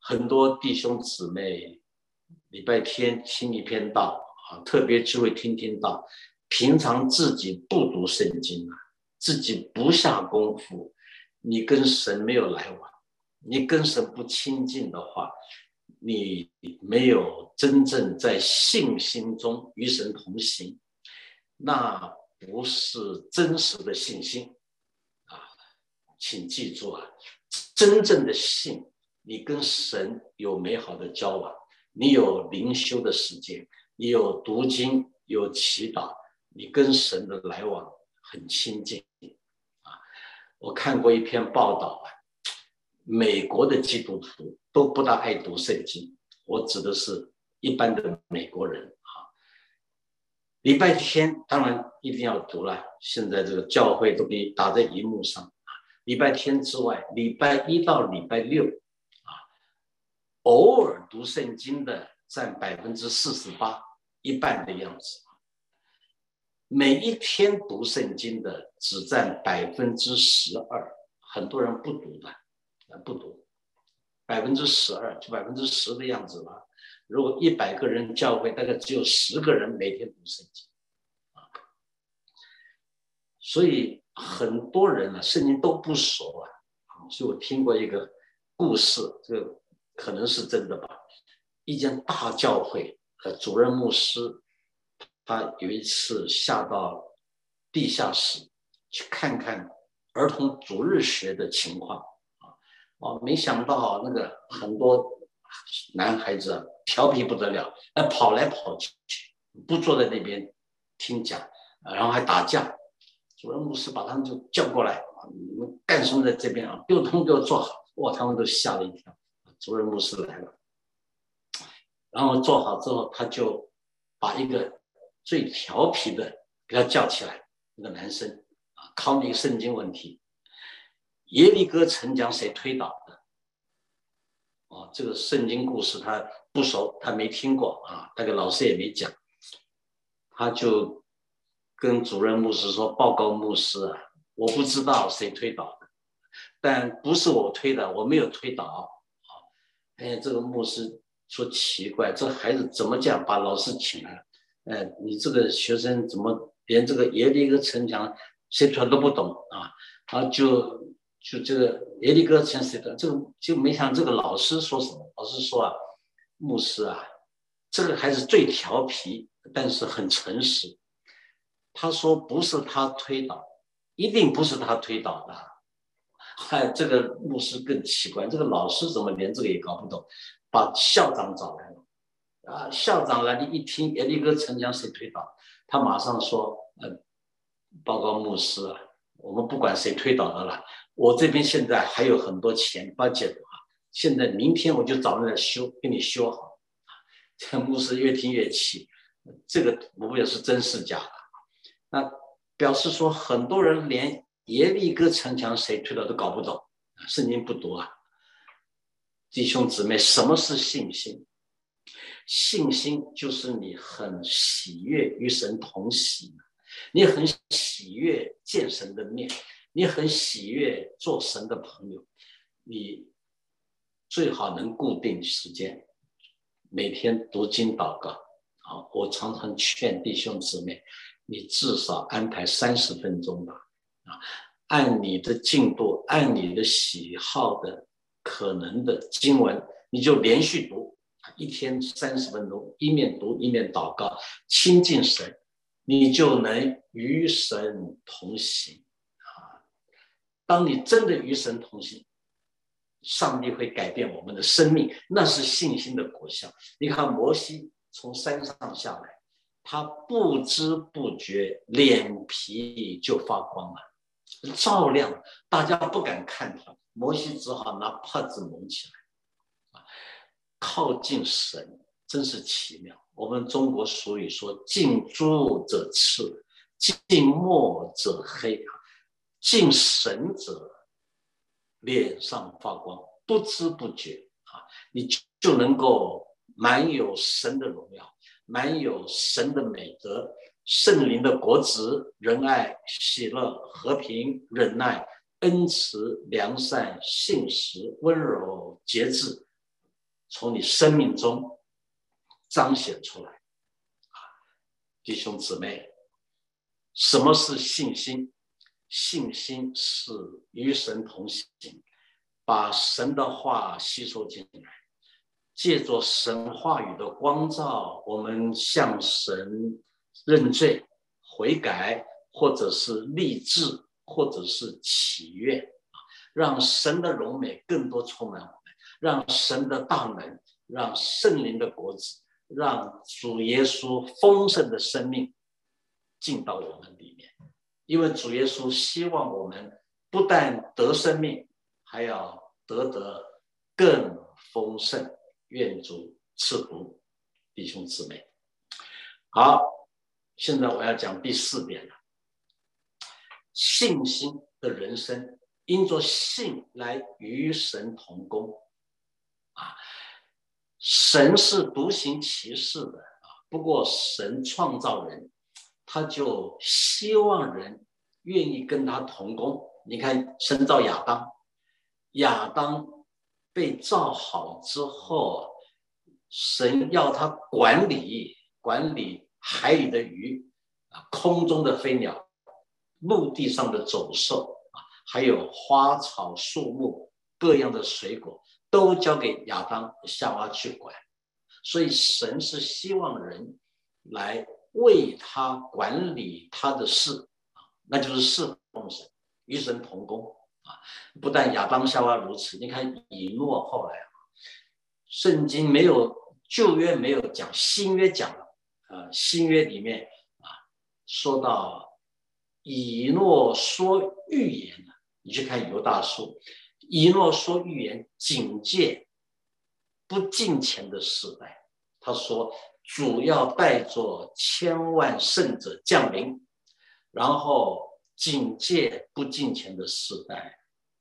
S1: 很多弟兄姊妹，礼拜天听一篇道啊，特别机会听听到，平常自己不读圣经啊。自己不下功夫，你跟神没有来往，你跟神不亲近的话，你没有真正在信心中与神同行，那不是真实的信心啊！请记住啊，真正的信，你跟神有美好的交往，你有灵修的时间，你有读经，有祈祷，你跟神的来往。很亲近啊！我看过一篇报道啊，美国的基督徒都不大爱读圣经。我指的是一般的美国人啊。礼拜天当然一定要读了，现在这个教会都给打在荧幕上啊。礼拜天之外，礼拜一到礼拜六啊，偶尔读圣经的占百分之四十八，一半的样子。每一天读圣经的只占百分之十二，很多人不读的，不读，百分之十二就百分之十的样子吧。如果一百个人教会，大概只有十个人每天读圣经，啊，所以很多人呢，圣经都不熟啊。所以我听过一个故事，这个可能是真的吧。一间大教会，主任牧师。他有一次下到地下室去看看儿童逐日学的情况啊，哦，没想到那个很多男孩子调皮不得了，那跑来跑去，不坐在那边听讲，然后还打架，主任牧师把他们就叫过来，你们干什么在这边啊？给我通给我坐好。哇，他们都吓了一跳。主任牧师来了，然后做好之后，他就把一个最调皮的给他叫起来，那个男生啊，考你圣经问题：耶利哥城墙谁推倒的？哦，这个圣经故事他不熟，他没听过啊，那个老师也没讲，他就跟主任牧师说：“报告牧师啊，我不知道谁推倒的，但不是我推的，我没有推倒。”啊，哎，这个牧师说奇怪，这孩子怎么讲？把老师请来了，哎，你这个学生怎么连这个耶利哥城墙谁推都不懂啊？然后就。就这个耶利哥城谁的？这个就没想这个老师说什么。老师说啊，牧师啊，这个孩子最调皮，但是很诚实。他说不是他推倒，一定不是他推倒的。嗨，这个牧师更奇怪，这个老师怎么连这个也搞不懂？把校长找来了。啊，校长来，你一听耶利哥城墙谁推倒，他马上说，呃，报告牧师啊，我们不管谁推倒的了。我这边现在还有很多钱把解读啊，现在明天我就找人来修，给你修好。这牧师越听越气，这个我不也是真是假的。那表示说，很多人连耶利哥城墙谁推倒都搞不懂，圣经不读啊。弟兄姊妹，什么是信心？信心就是你很喜悦与神同喜，你很喜悦见神的面。你很喜悦做神的朋友，你最好能固定时间，每天读经祷告。啊，我常常劝弟兄姊妹，你至少安排三十分钟吧。啊，按你的进度，按你的喜好的可能的经文，你就连续读，一天三十分钟，一面读一面祷告，亲近神，你就能与神同行啊。当你真的与神同行，上帝会改变我们的生命，那是信心的果效。你看摩西从山上下来，他不知不觉脸皮就发光了，照亮，大家不敢看他，摩西只好拿帕子蒙起来。啊，靠近神真是奇妙。我们中国俗语说：“近朱者赤，近墨者黑。”啊，近神者脸上发光，不知不觉啊，你就能够满有神的荣耀，满有神的美德，圣灵的国子，仁爱、喜乐、和平、忍耐、恩慈、良善、信实、温柔、节制，从你生命中彰显出来，弟兄姊妹，什么是信心？信心是与神同行，把神的话吸收进来，借着神话语的光照，我们向神认罪、悔改，或者是立志，或者是祈愿啊，让神的荣美更多充满我们，让神的大能，让圣灵的果子，让主耶稣丰盛的生命进到我们里面。因为主耶稣希望我们不但得生命，还要得得更丰盛。愿主赐福弟兄姊妹。好，现在我要讲第四点了。信心的人生，因着信来与神同工。啊，神是独行其事的啊。不过神创造人。他就希望人愿意跟他同工。你看，神造亚当，亚当被造好之后，神要他管理管理海里的鱼啊，空中的飞鸟，陆地上的走兽啊，还有花草树木各样的水果，都交给亚当夏娃去管。所以，神是希望人来。为他管理他的事啊，那就是侍奉神，与神同工啊。不但亚当夏娃如此，你看以诺后来啊，圣经没有旧约没有讲，新约讲了啊。新约里面啊，说到以诺说预言？你去看犹大书，以诺说预言，警戒不敬虔的时代。他说，主要带着千万圣者降临，然后警戒不敬虔的时代，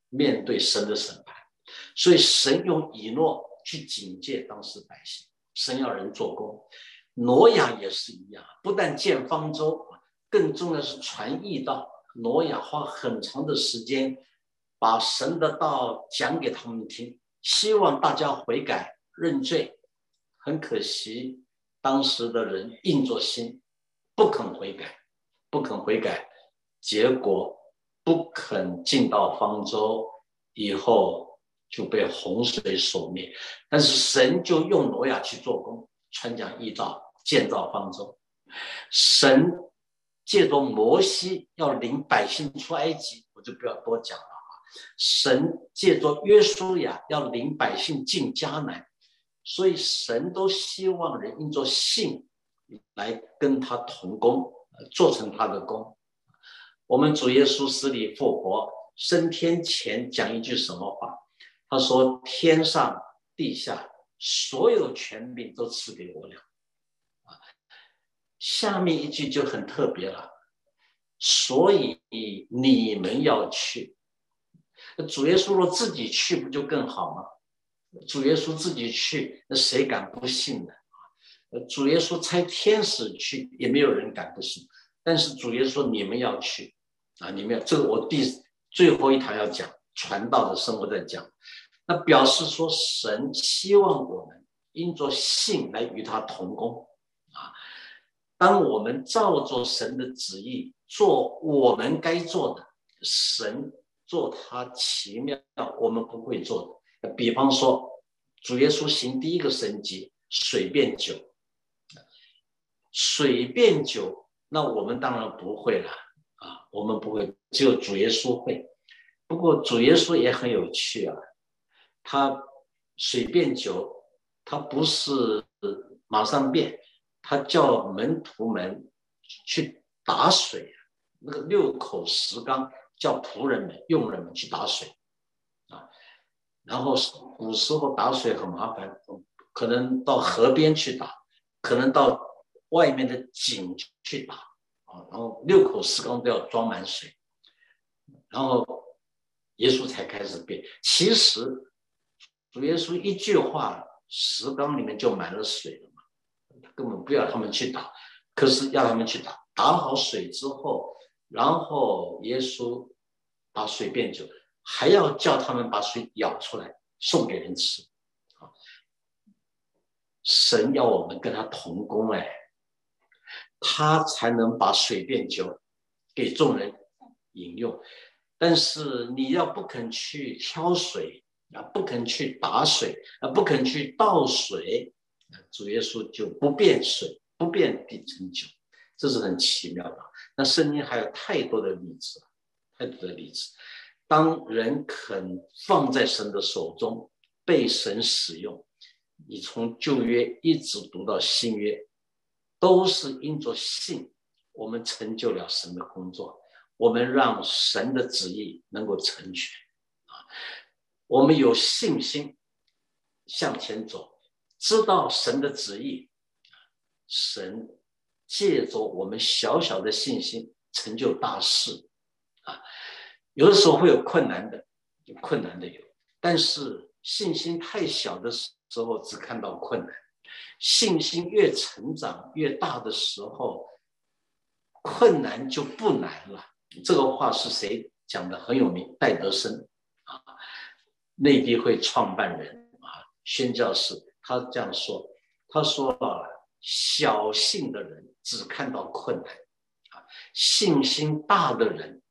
S1: 面对神的审判。所以神用以诺去警戒当时百姓，神要人做工。挪亚也是一样，不但建方舟，更重要是传义道。挪亚花很长的时间把神的道讲给他们听，希望大家悔改认罪。很可惜，当时的人硬着心，不肯悔改，不肯悔改，结果不肯进到方舟，以后就被洪水所灭。但是神就用挪亚去做工，传讲义道，建造方舟。神借着摩西要领百姓出埃及，我就不要多讲了啊。神借着约书亚要领百姓进迦南。所以神都希望人用作信来跟他同工，做成他的工。我们主耶稣死里复活，升天前讲一句什么话？他说：“天上地下所有权柄都赐给我了。”下面一句就很特别了。所以你们要去，主耶稣若自己去，不就更好吗？主耶稣自己去，那谁敢不信呢？呃，主耶稣差天使去，也没有人敢不信。但是主耶稣说你们要去啊，你们要这个我第最后一堂要讲传道的生活在讲，那表示说神希望我们因着信来与他同工。当我们照着神的旨意做我们该做的，神做他奇妙我们不会做的。比方说，主耶稣行第一个神迹，水变酒，水变酒，那我们当然不会了啊，我们不会，只有主耶稣会。不过主耶稣也很有趣啊，他水变酒，他不是马上变，他叫门徒们去打水，那个六口石缸叫仆人们、佣人们去打水。啊然后古时候打水很麻烦，可能到河边去打，可能到外面的井去打啊。然后六口石缸都要装满水，然后耶稣才开始变。其实主耶稣一句话，石缸里面就满了水了，根本不要他们去打，可是要他们去打。打好水之后，然后耶稣把水变酒。还要叫他们把水舀出来送给人吃，神要我们跟他同工，哎，他才能把水变酒给众人饮用。但是你要不肯去挑水啊，不肯去打水啊，不肯去倒水，主耶稣就不变水，不变地成酒，这是很奇妙的。那圣经还有太多的例子，太多的例子。当人肯放在神的手中，被神使用，你从旧约一直读到新约，都是因着信，我们成就了神的工作，我们让神的旨意能够成全啊！我们有信心向前走，知道神的旨意，神借着我们小小的信心成就大事啊！有的时候会有困难的，有困难的有，但是信心太小的时候只看到困难，信心越成长越大的时候，困难就不难了。这个话是谁讲的？很有名，戴德生啊，内地会创办人啊，宣教士，他这样说，他说啊，小信的人只看到困难，啊，信心大的人。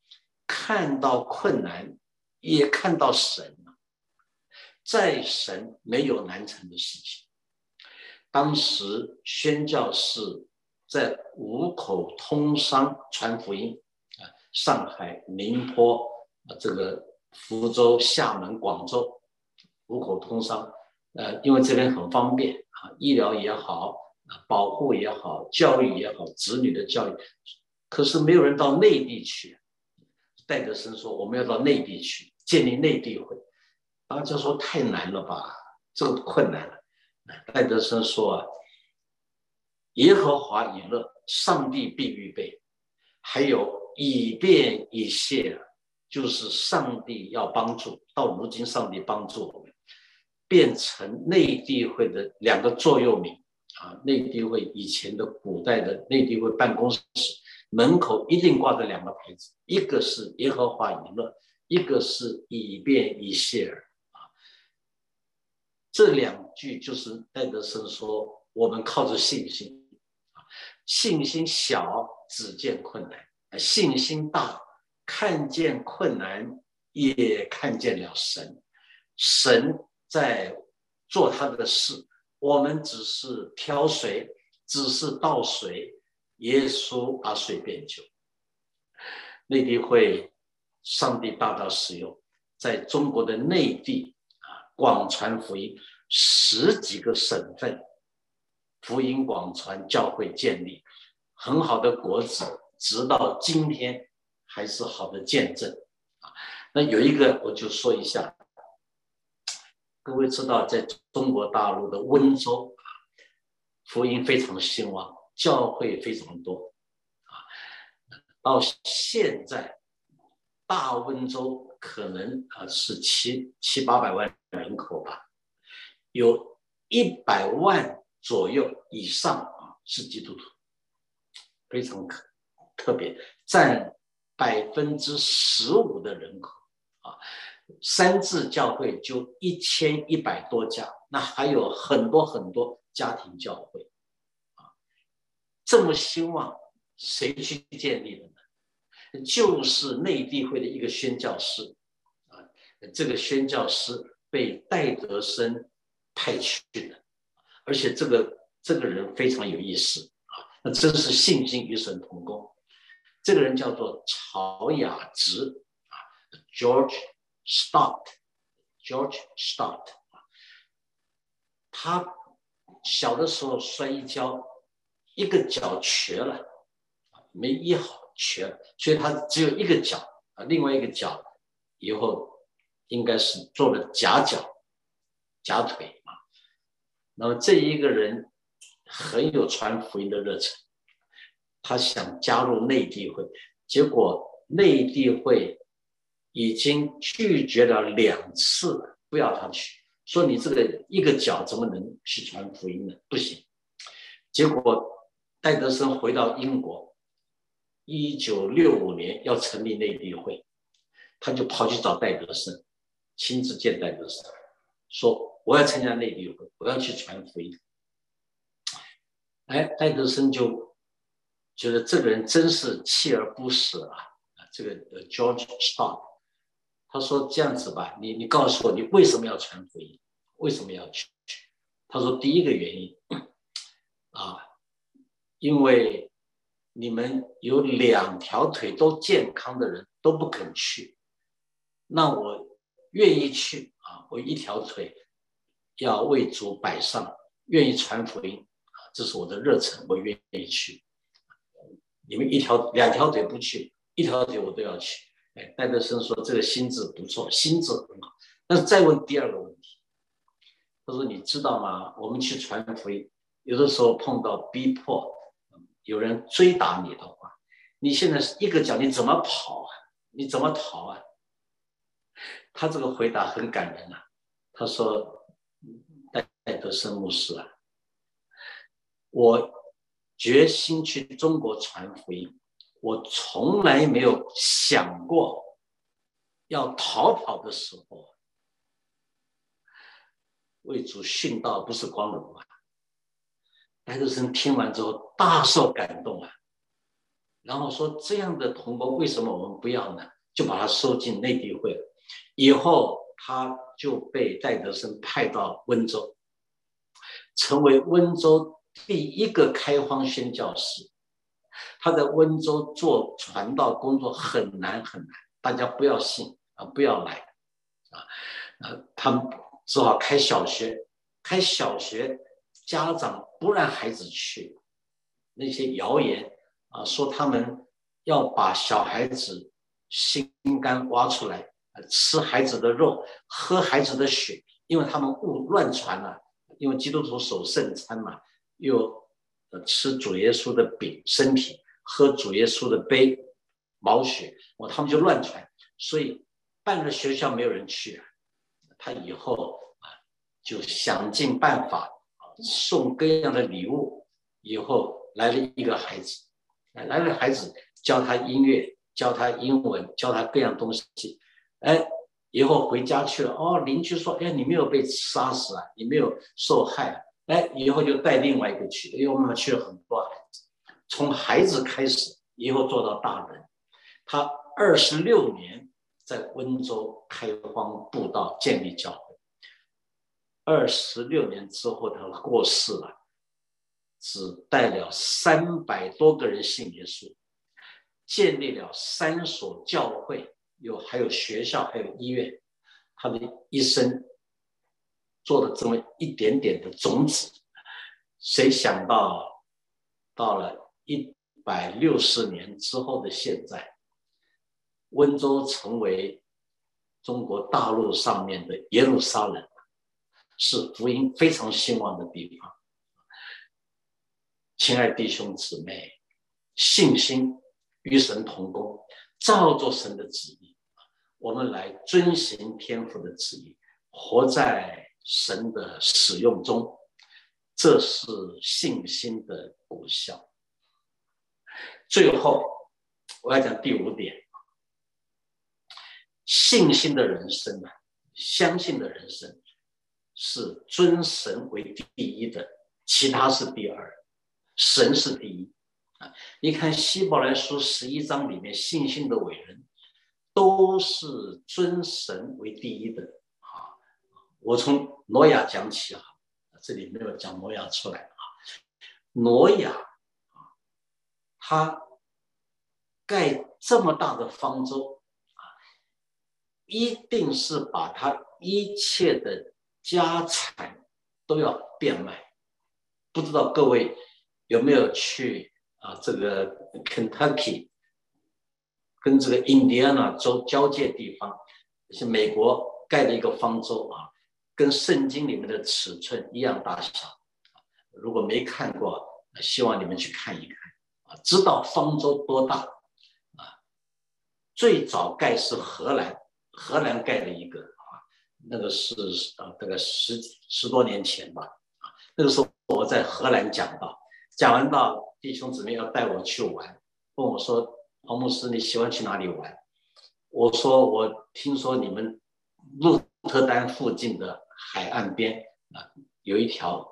S1: 看到困难，也看到神在神没有难成的事情。当时宣教士在五口通商传福音啊，上海、宁波啊，这个福州、厦门、广州五口通商，呃，因为这边很方便啊，医疗也好，保护也好，教育也好，子女的教育，可是没有人到内地去。戴德生说：“我们要到内地去建立内地会。”大家说：“太难了吧？这个困难了。”戴德生说：“啊，耶和华以乐，上帝必预备，还有以便以谢，就是上帝要帮助。到如今，上帝帮助我们，变成内地会的两个座右铭啊！内地会以前的古代的内地会办公室。”门口一定挂着两个牌子，一个是耶和华以乐，一个是以便以谢尔啊。这两句就是戴德生说：“我们靠着信心啊，信心小只见困难，信心大看见困难也看见了神。神在做他的事，我们只是挑水，只是倒水。”耶稣把水变酒，内地会，上帝大大使用，在中国的内地啊，广传福音，十几个省份，福音广传，教会建立，很好的果子，直到今天还是好的见证啊。那有一个我就说一下，各位知道，在中国大陆的温州啊，福音非常兴旺。教会非常多啊，到现在大温州可能啊是七七八百万人口吧，有一百万左右以上啊是基督徒，非常可特别，占百分之十五的人口啊。三自教会就一千一百多家，那还有很多很多家庭教会啊。这么兴旺，谁去建立的呢？就是内地会的一个宣教师啊，这个宣教师被戴德生派去的，而且这个这个人非常有意思啊，那真是信心与神同工。这个人叫做曹雅直啊，George Stott，George Stott 啊，他小的时候摔一跤。一个脚瘸了，没医好，瘸了，所以他只有一个脚啊，另外一个脚以后应该是做了假脚、假腿啊。那么这一个人很有传福音的热忱，他想加入内地会，结果内地会已经拒绝了两次，不要他去，说你这个一个脚怎么能去传福音呢？不行，结果。戴德生回到英国，一九六五年要成立内地会，他就跑去找戴德生，亲自见戴德生，说我要参加内地会，我要去传福音。哎，戴德生就觉得这个人真是锲而不舍啊！这个呃，George Stott，他说这样子吧，你你告诉我，你为什么要传福音？为什么要去？他说第一个原因啊。因为你们有两条腿都健康的人都不肯去，那我愿意去啊！我一条腿要为主摆上，愿意传福音啊！这是我的热忱，我愿意去。你们一条两条腿不去，一条腿我都要去。哎，戴德生说这个心智不错，心智很好。但是再问第二个问题，他说：“你知道吗？我们去传福音，有的时候碰到逼迫。”有人追打你的话，你现在是一个脚，你怎么跑啊？你怎么逃啊？他这个回答很感人啊。他说：“戴戴德生牧师啊，我决心去中国传福音，我从来没有想过要逃跑的时候，为主殉道不是光荣啊。”戴德生听完之后大受感动啊，然后说：“这样的同胞为什么我们不要呢？”就把他收进内地会了。以后他就被戴德生派到温州，成为温州第一个开荒宣教师。他在温州做传道工作很难很难，大家不要信啊，不要来啊，呃，他们只好开小学，开小学。家长不让孩子去，那些谣言啊，说他们要把小孩子心肝挖出来，吃孩子的肉，喝孩子的血，因为他们误乱传了。因为基督徒守圣餐嘛，又吃主耶稣的饼身体，喝主耶稣的杯毛血，我他们就乱传，所以办了学校没有人去啊。他以后啊就想尽办法送各样的礼物，以后来了一个孩子，来了孩子。教他音乐，教他英文，教他各样东西。哎，以后回家去了，哦，邻居说，哎，你没有被杀死啊，你没有受害啊。哎，以后就带另外一个去，因为我们去了很多孩子，从孩子开始，以后做到大人。他二十六年在温州开荒布道，建立教会。二十六年之后，他过世了，只带了三百多个人信耶稣。建立了三所教会，有还有学校，还有医院。他的一生做了这么一点点的种子，谁想到到了一百六十年之后的现在，温州成为中国大陆上面的耶路撒冷，是福音非常兴旺的地方。亲爱弟兄姊妹，信心。与神同工，照着神的旨意，我们来遵行天父的旨意，活在神的使用中，这是信心的果效。最后，我要讲第五点：信心的人生啊，相信的人生是尊神为第一的，其他是第二，神是第一啊。你看《希伯来书》十一章里面，信心的伟人都是尊神为第一的。我从挪亚讲起啊，这里没有讲挪亚出来啊。挪亚啊，他盖这么大的方舟啊，一定是把他一切的家产都要变卖。不知道各位有没有去？啊，这个 Kentucky 跟这个印第安纳州交界地方，是美国盖的一个方舟啊，跟圣经里面的尺寸一样大小。如果没看过，希望你们去看一看啊，知道方舟多大啊？最早盖是荷兰，荷兰盖的一个啊，那个是啊，大概十十多年前吧，那个时候我在荷兰讲到，讲完到。弟兄姊妹要带我去玩，问我说：“黄牧师，你喜欢去哪里玩？”我说：“我听说你们鹿特丹附近的海岸边啊，有一条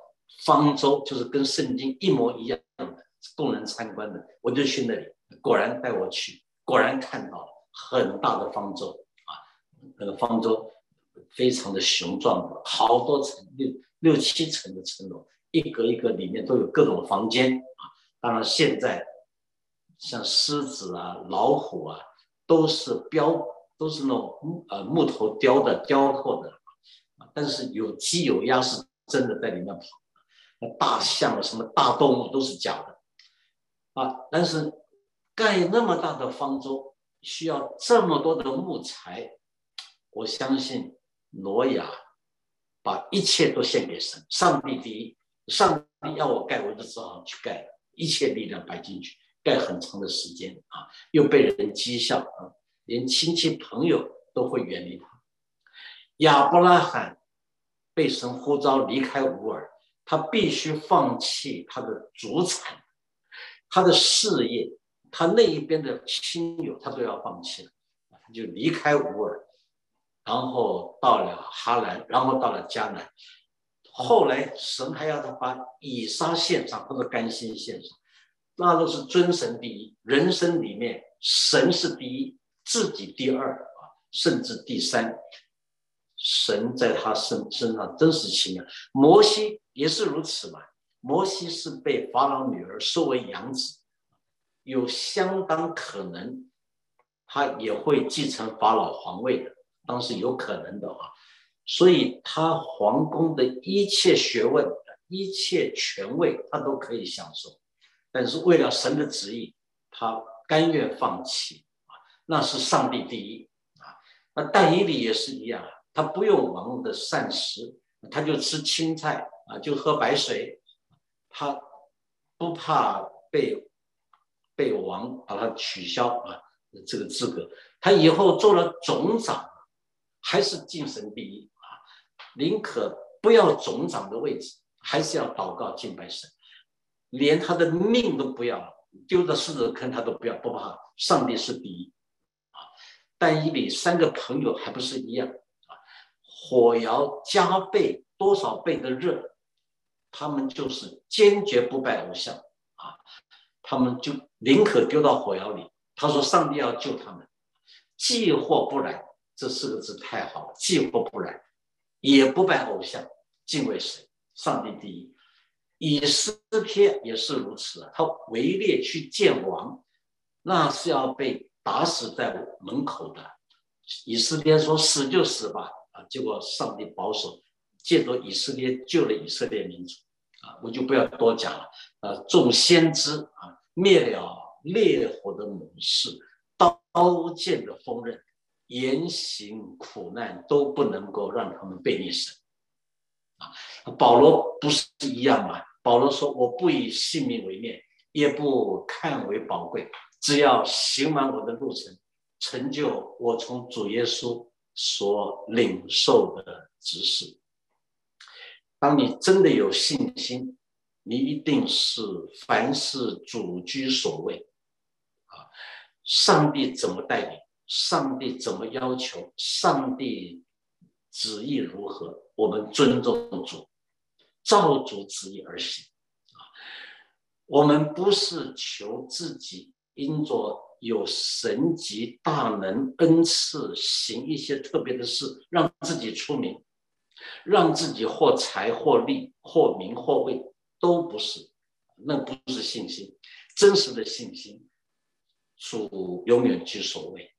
S1: 方舟，就是跟圣经一模一样的，供人参观的。”我就去那里，果然带我去，果然看到了很大的方舟啊，那个方舟非常的雄壮的，好多层，六六七层的层楼，一格一格里面都有各种房间啊。当然，现在像狮子啊、老虎啊，都是雕，都是那种木呃木头雕的、雕刻的。但是有鸡有鸭是真的在里面跑，那大象啊什么大动物都是假的啊。但是盖那么大的方舟，需要这么多的木材，我相信挪亚把一切都献给神，上帝第一，上帝要我盖，我就只好去盖。一切力量摆进去，盖很长的时间啊，又被人讥笑啊，连亲戚朋友都会远离他。亚伯拉罕被神呼召离开乌尔，他必须放弃他的祖产，他的事业，他那一边的亲友，他都要放弃了，他就离开乌尔，然后到了哈兰，然后到了迦南。后来神还要他把以撒献上，或者甘心献上，那都是尊神第一。人生里面，神是第一，自己第二啊，甚至第三。神在他身身上真是奇妙。摩西也是如此嘛。摩西是被法老女儿收为养子，有相当可能他也会继承法老皇位的，当时有可能的啊。所以他皇宫的一切学问、一切权位，他都可以享受。但是为了神的旨意，他甘愿放弃啊，那是上帝第一啊。那但以理也是一样啊，他不用王的膳食，他就吃青菜啊，就喝白水，他不怕被被王把他取消啊这个资格。他以后做了总长，还是敬神第一啊，宁可不要总长的位置，还是要祷告敬拜神，连他的命都不要了。丢到狮子坑，他都不要不怕。上帝是第一啊！但以理三个朋友还不是一样？火窑加倍多少倍的热，他们就是坚决不拜偶像啊！他们就宁可丢到火窑里。他说：“上帝要救他们，既或不然。”这四个字太好了，“既或不然”，也不拜偶像，敬畏神，上帝第一。以斯帖也是如此，他围猎去见王，那是要被打死在门口的。以斯帖说：“死就死吧。”啊，结果上帝保守，借着以色列救了以色列民族。啊，我就不要多讲了。啊，众先知啊，灭了烈火的猛士，刀剑的锋刃，严刑苦难都不能够让他们被逆神。啊，保罗不是一样吗？保罗说：“我不以性命为念，也不看为宝贵，只要行完我的路程，成就我从主耶稣所领受的指示。当你真的有信心，你一定是凡事主居所位。啊，上帝怎么带领，上帝怎么要求，上帝旨意如何，我们尊重主。”照主旨意而行啊！我们不是求自己因着有神级大能恩赐，行一些特别的事，让自己出名，让自己或财或利或名或位，都不是，那不是信心。真实的信心，主永远居首位。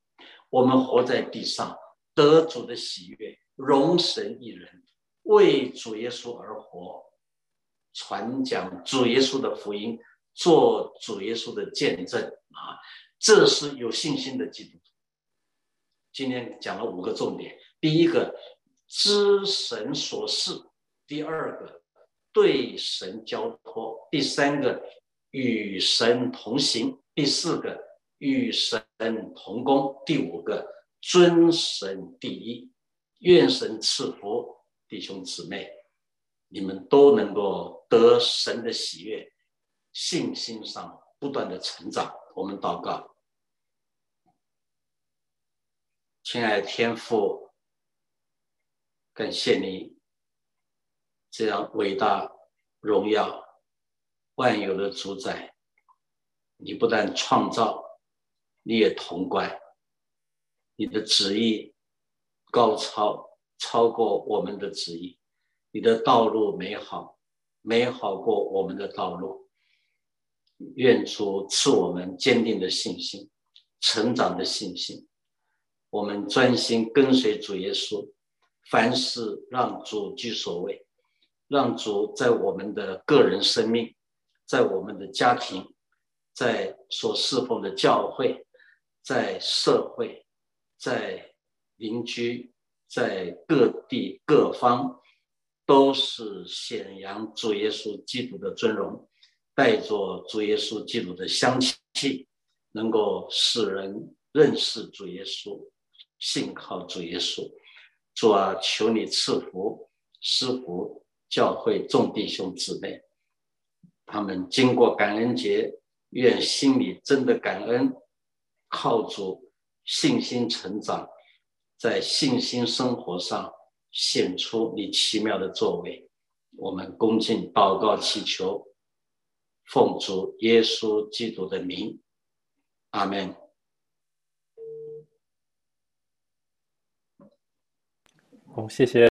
S1: 我们活在地上，得主的喜悦，容神一人。为主耶稣而活，传讲主耶稣的福音，做主耶稣的见证啊！这是有信心的基督徒。今天讲了五个重点：第一个，知神所示；第二个，对神交托；第三个，与神同行；第四个，与神同工；第五个，尊神第一。愿神赐福。弟兄姊妹，你们都能够得神的喜悦，信心上不断的成长。我们祷告，亲爱的天父，感谢你这样伟大、荣耀、万有的主宰。你不但创造，你也统管，你的旨意高超。超过我们的旨意，你的道路美好，美好过我们的道路。愿主赐我们坚定的信心，成长的信心。我们专心跟随主耶稣，凡事让主居首位，让主在我们的个人生命，在我们的家庭，在所侍奉的教会，在社会，在邻居。在各地各方，都是显扬主耶稣基督的尊荣，带着主耶稣基督的香气，能够使人认识主耶稣，信靠主耶稣。主啊，求你赐福师傅教会众弟兄姊妹，他们经过感恩节，愿心里真的感恩，靠主信心成长。在信心生活上显出你奇妙的作为，我们恭敬祷告祈求，奉主耶稣基督的名，阿门。
S2: 好，谢谢。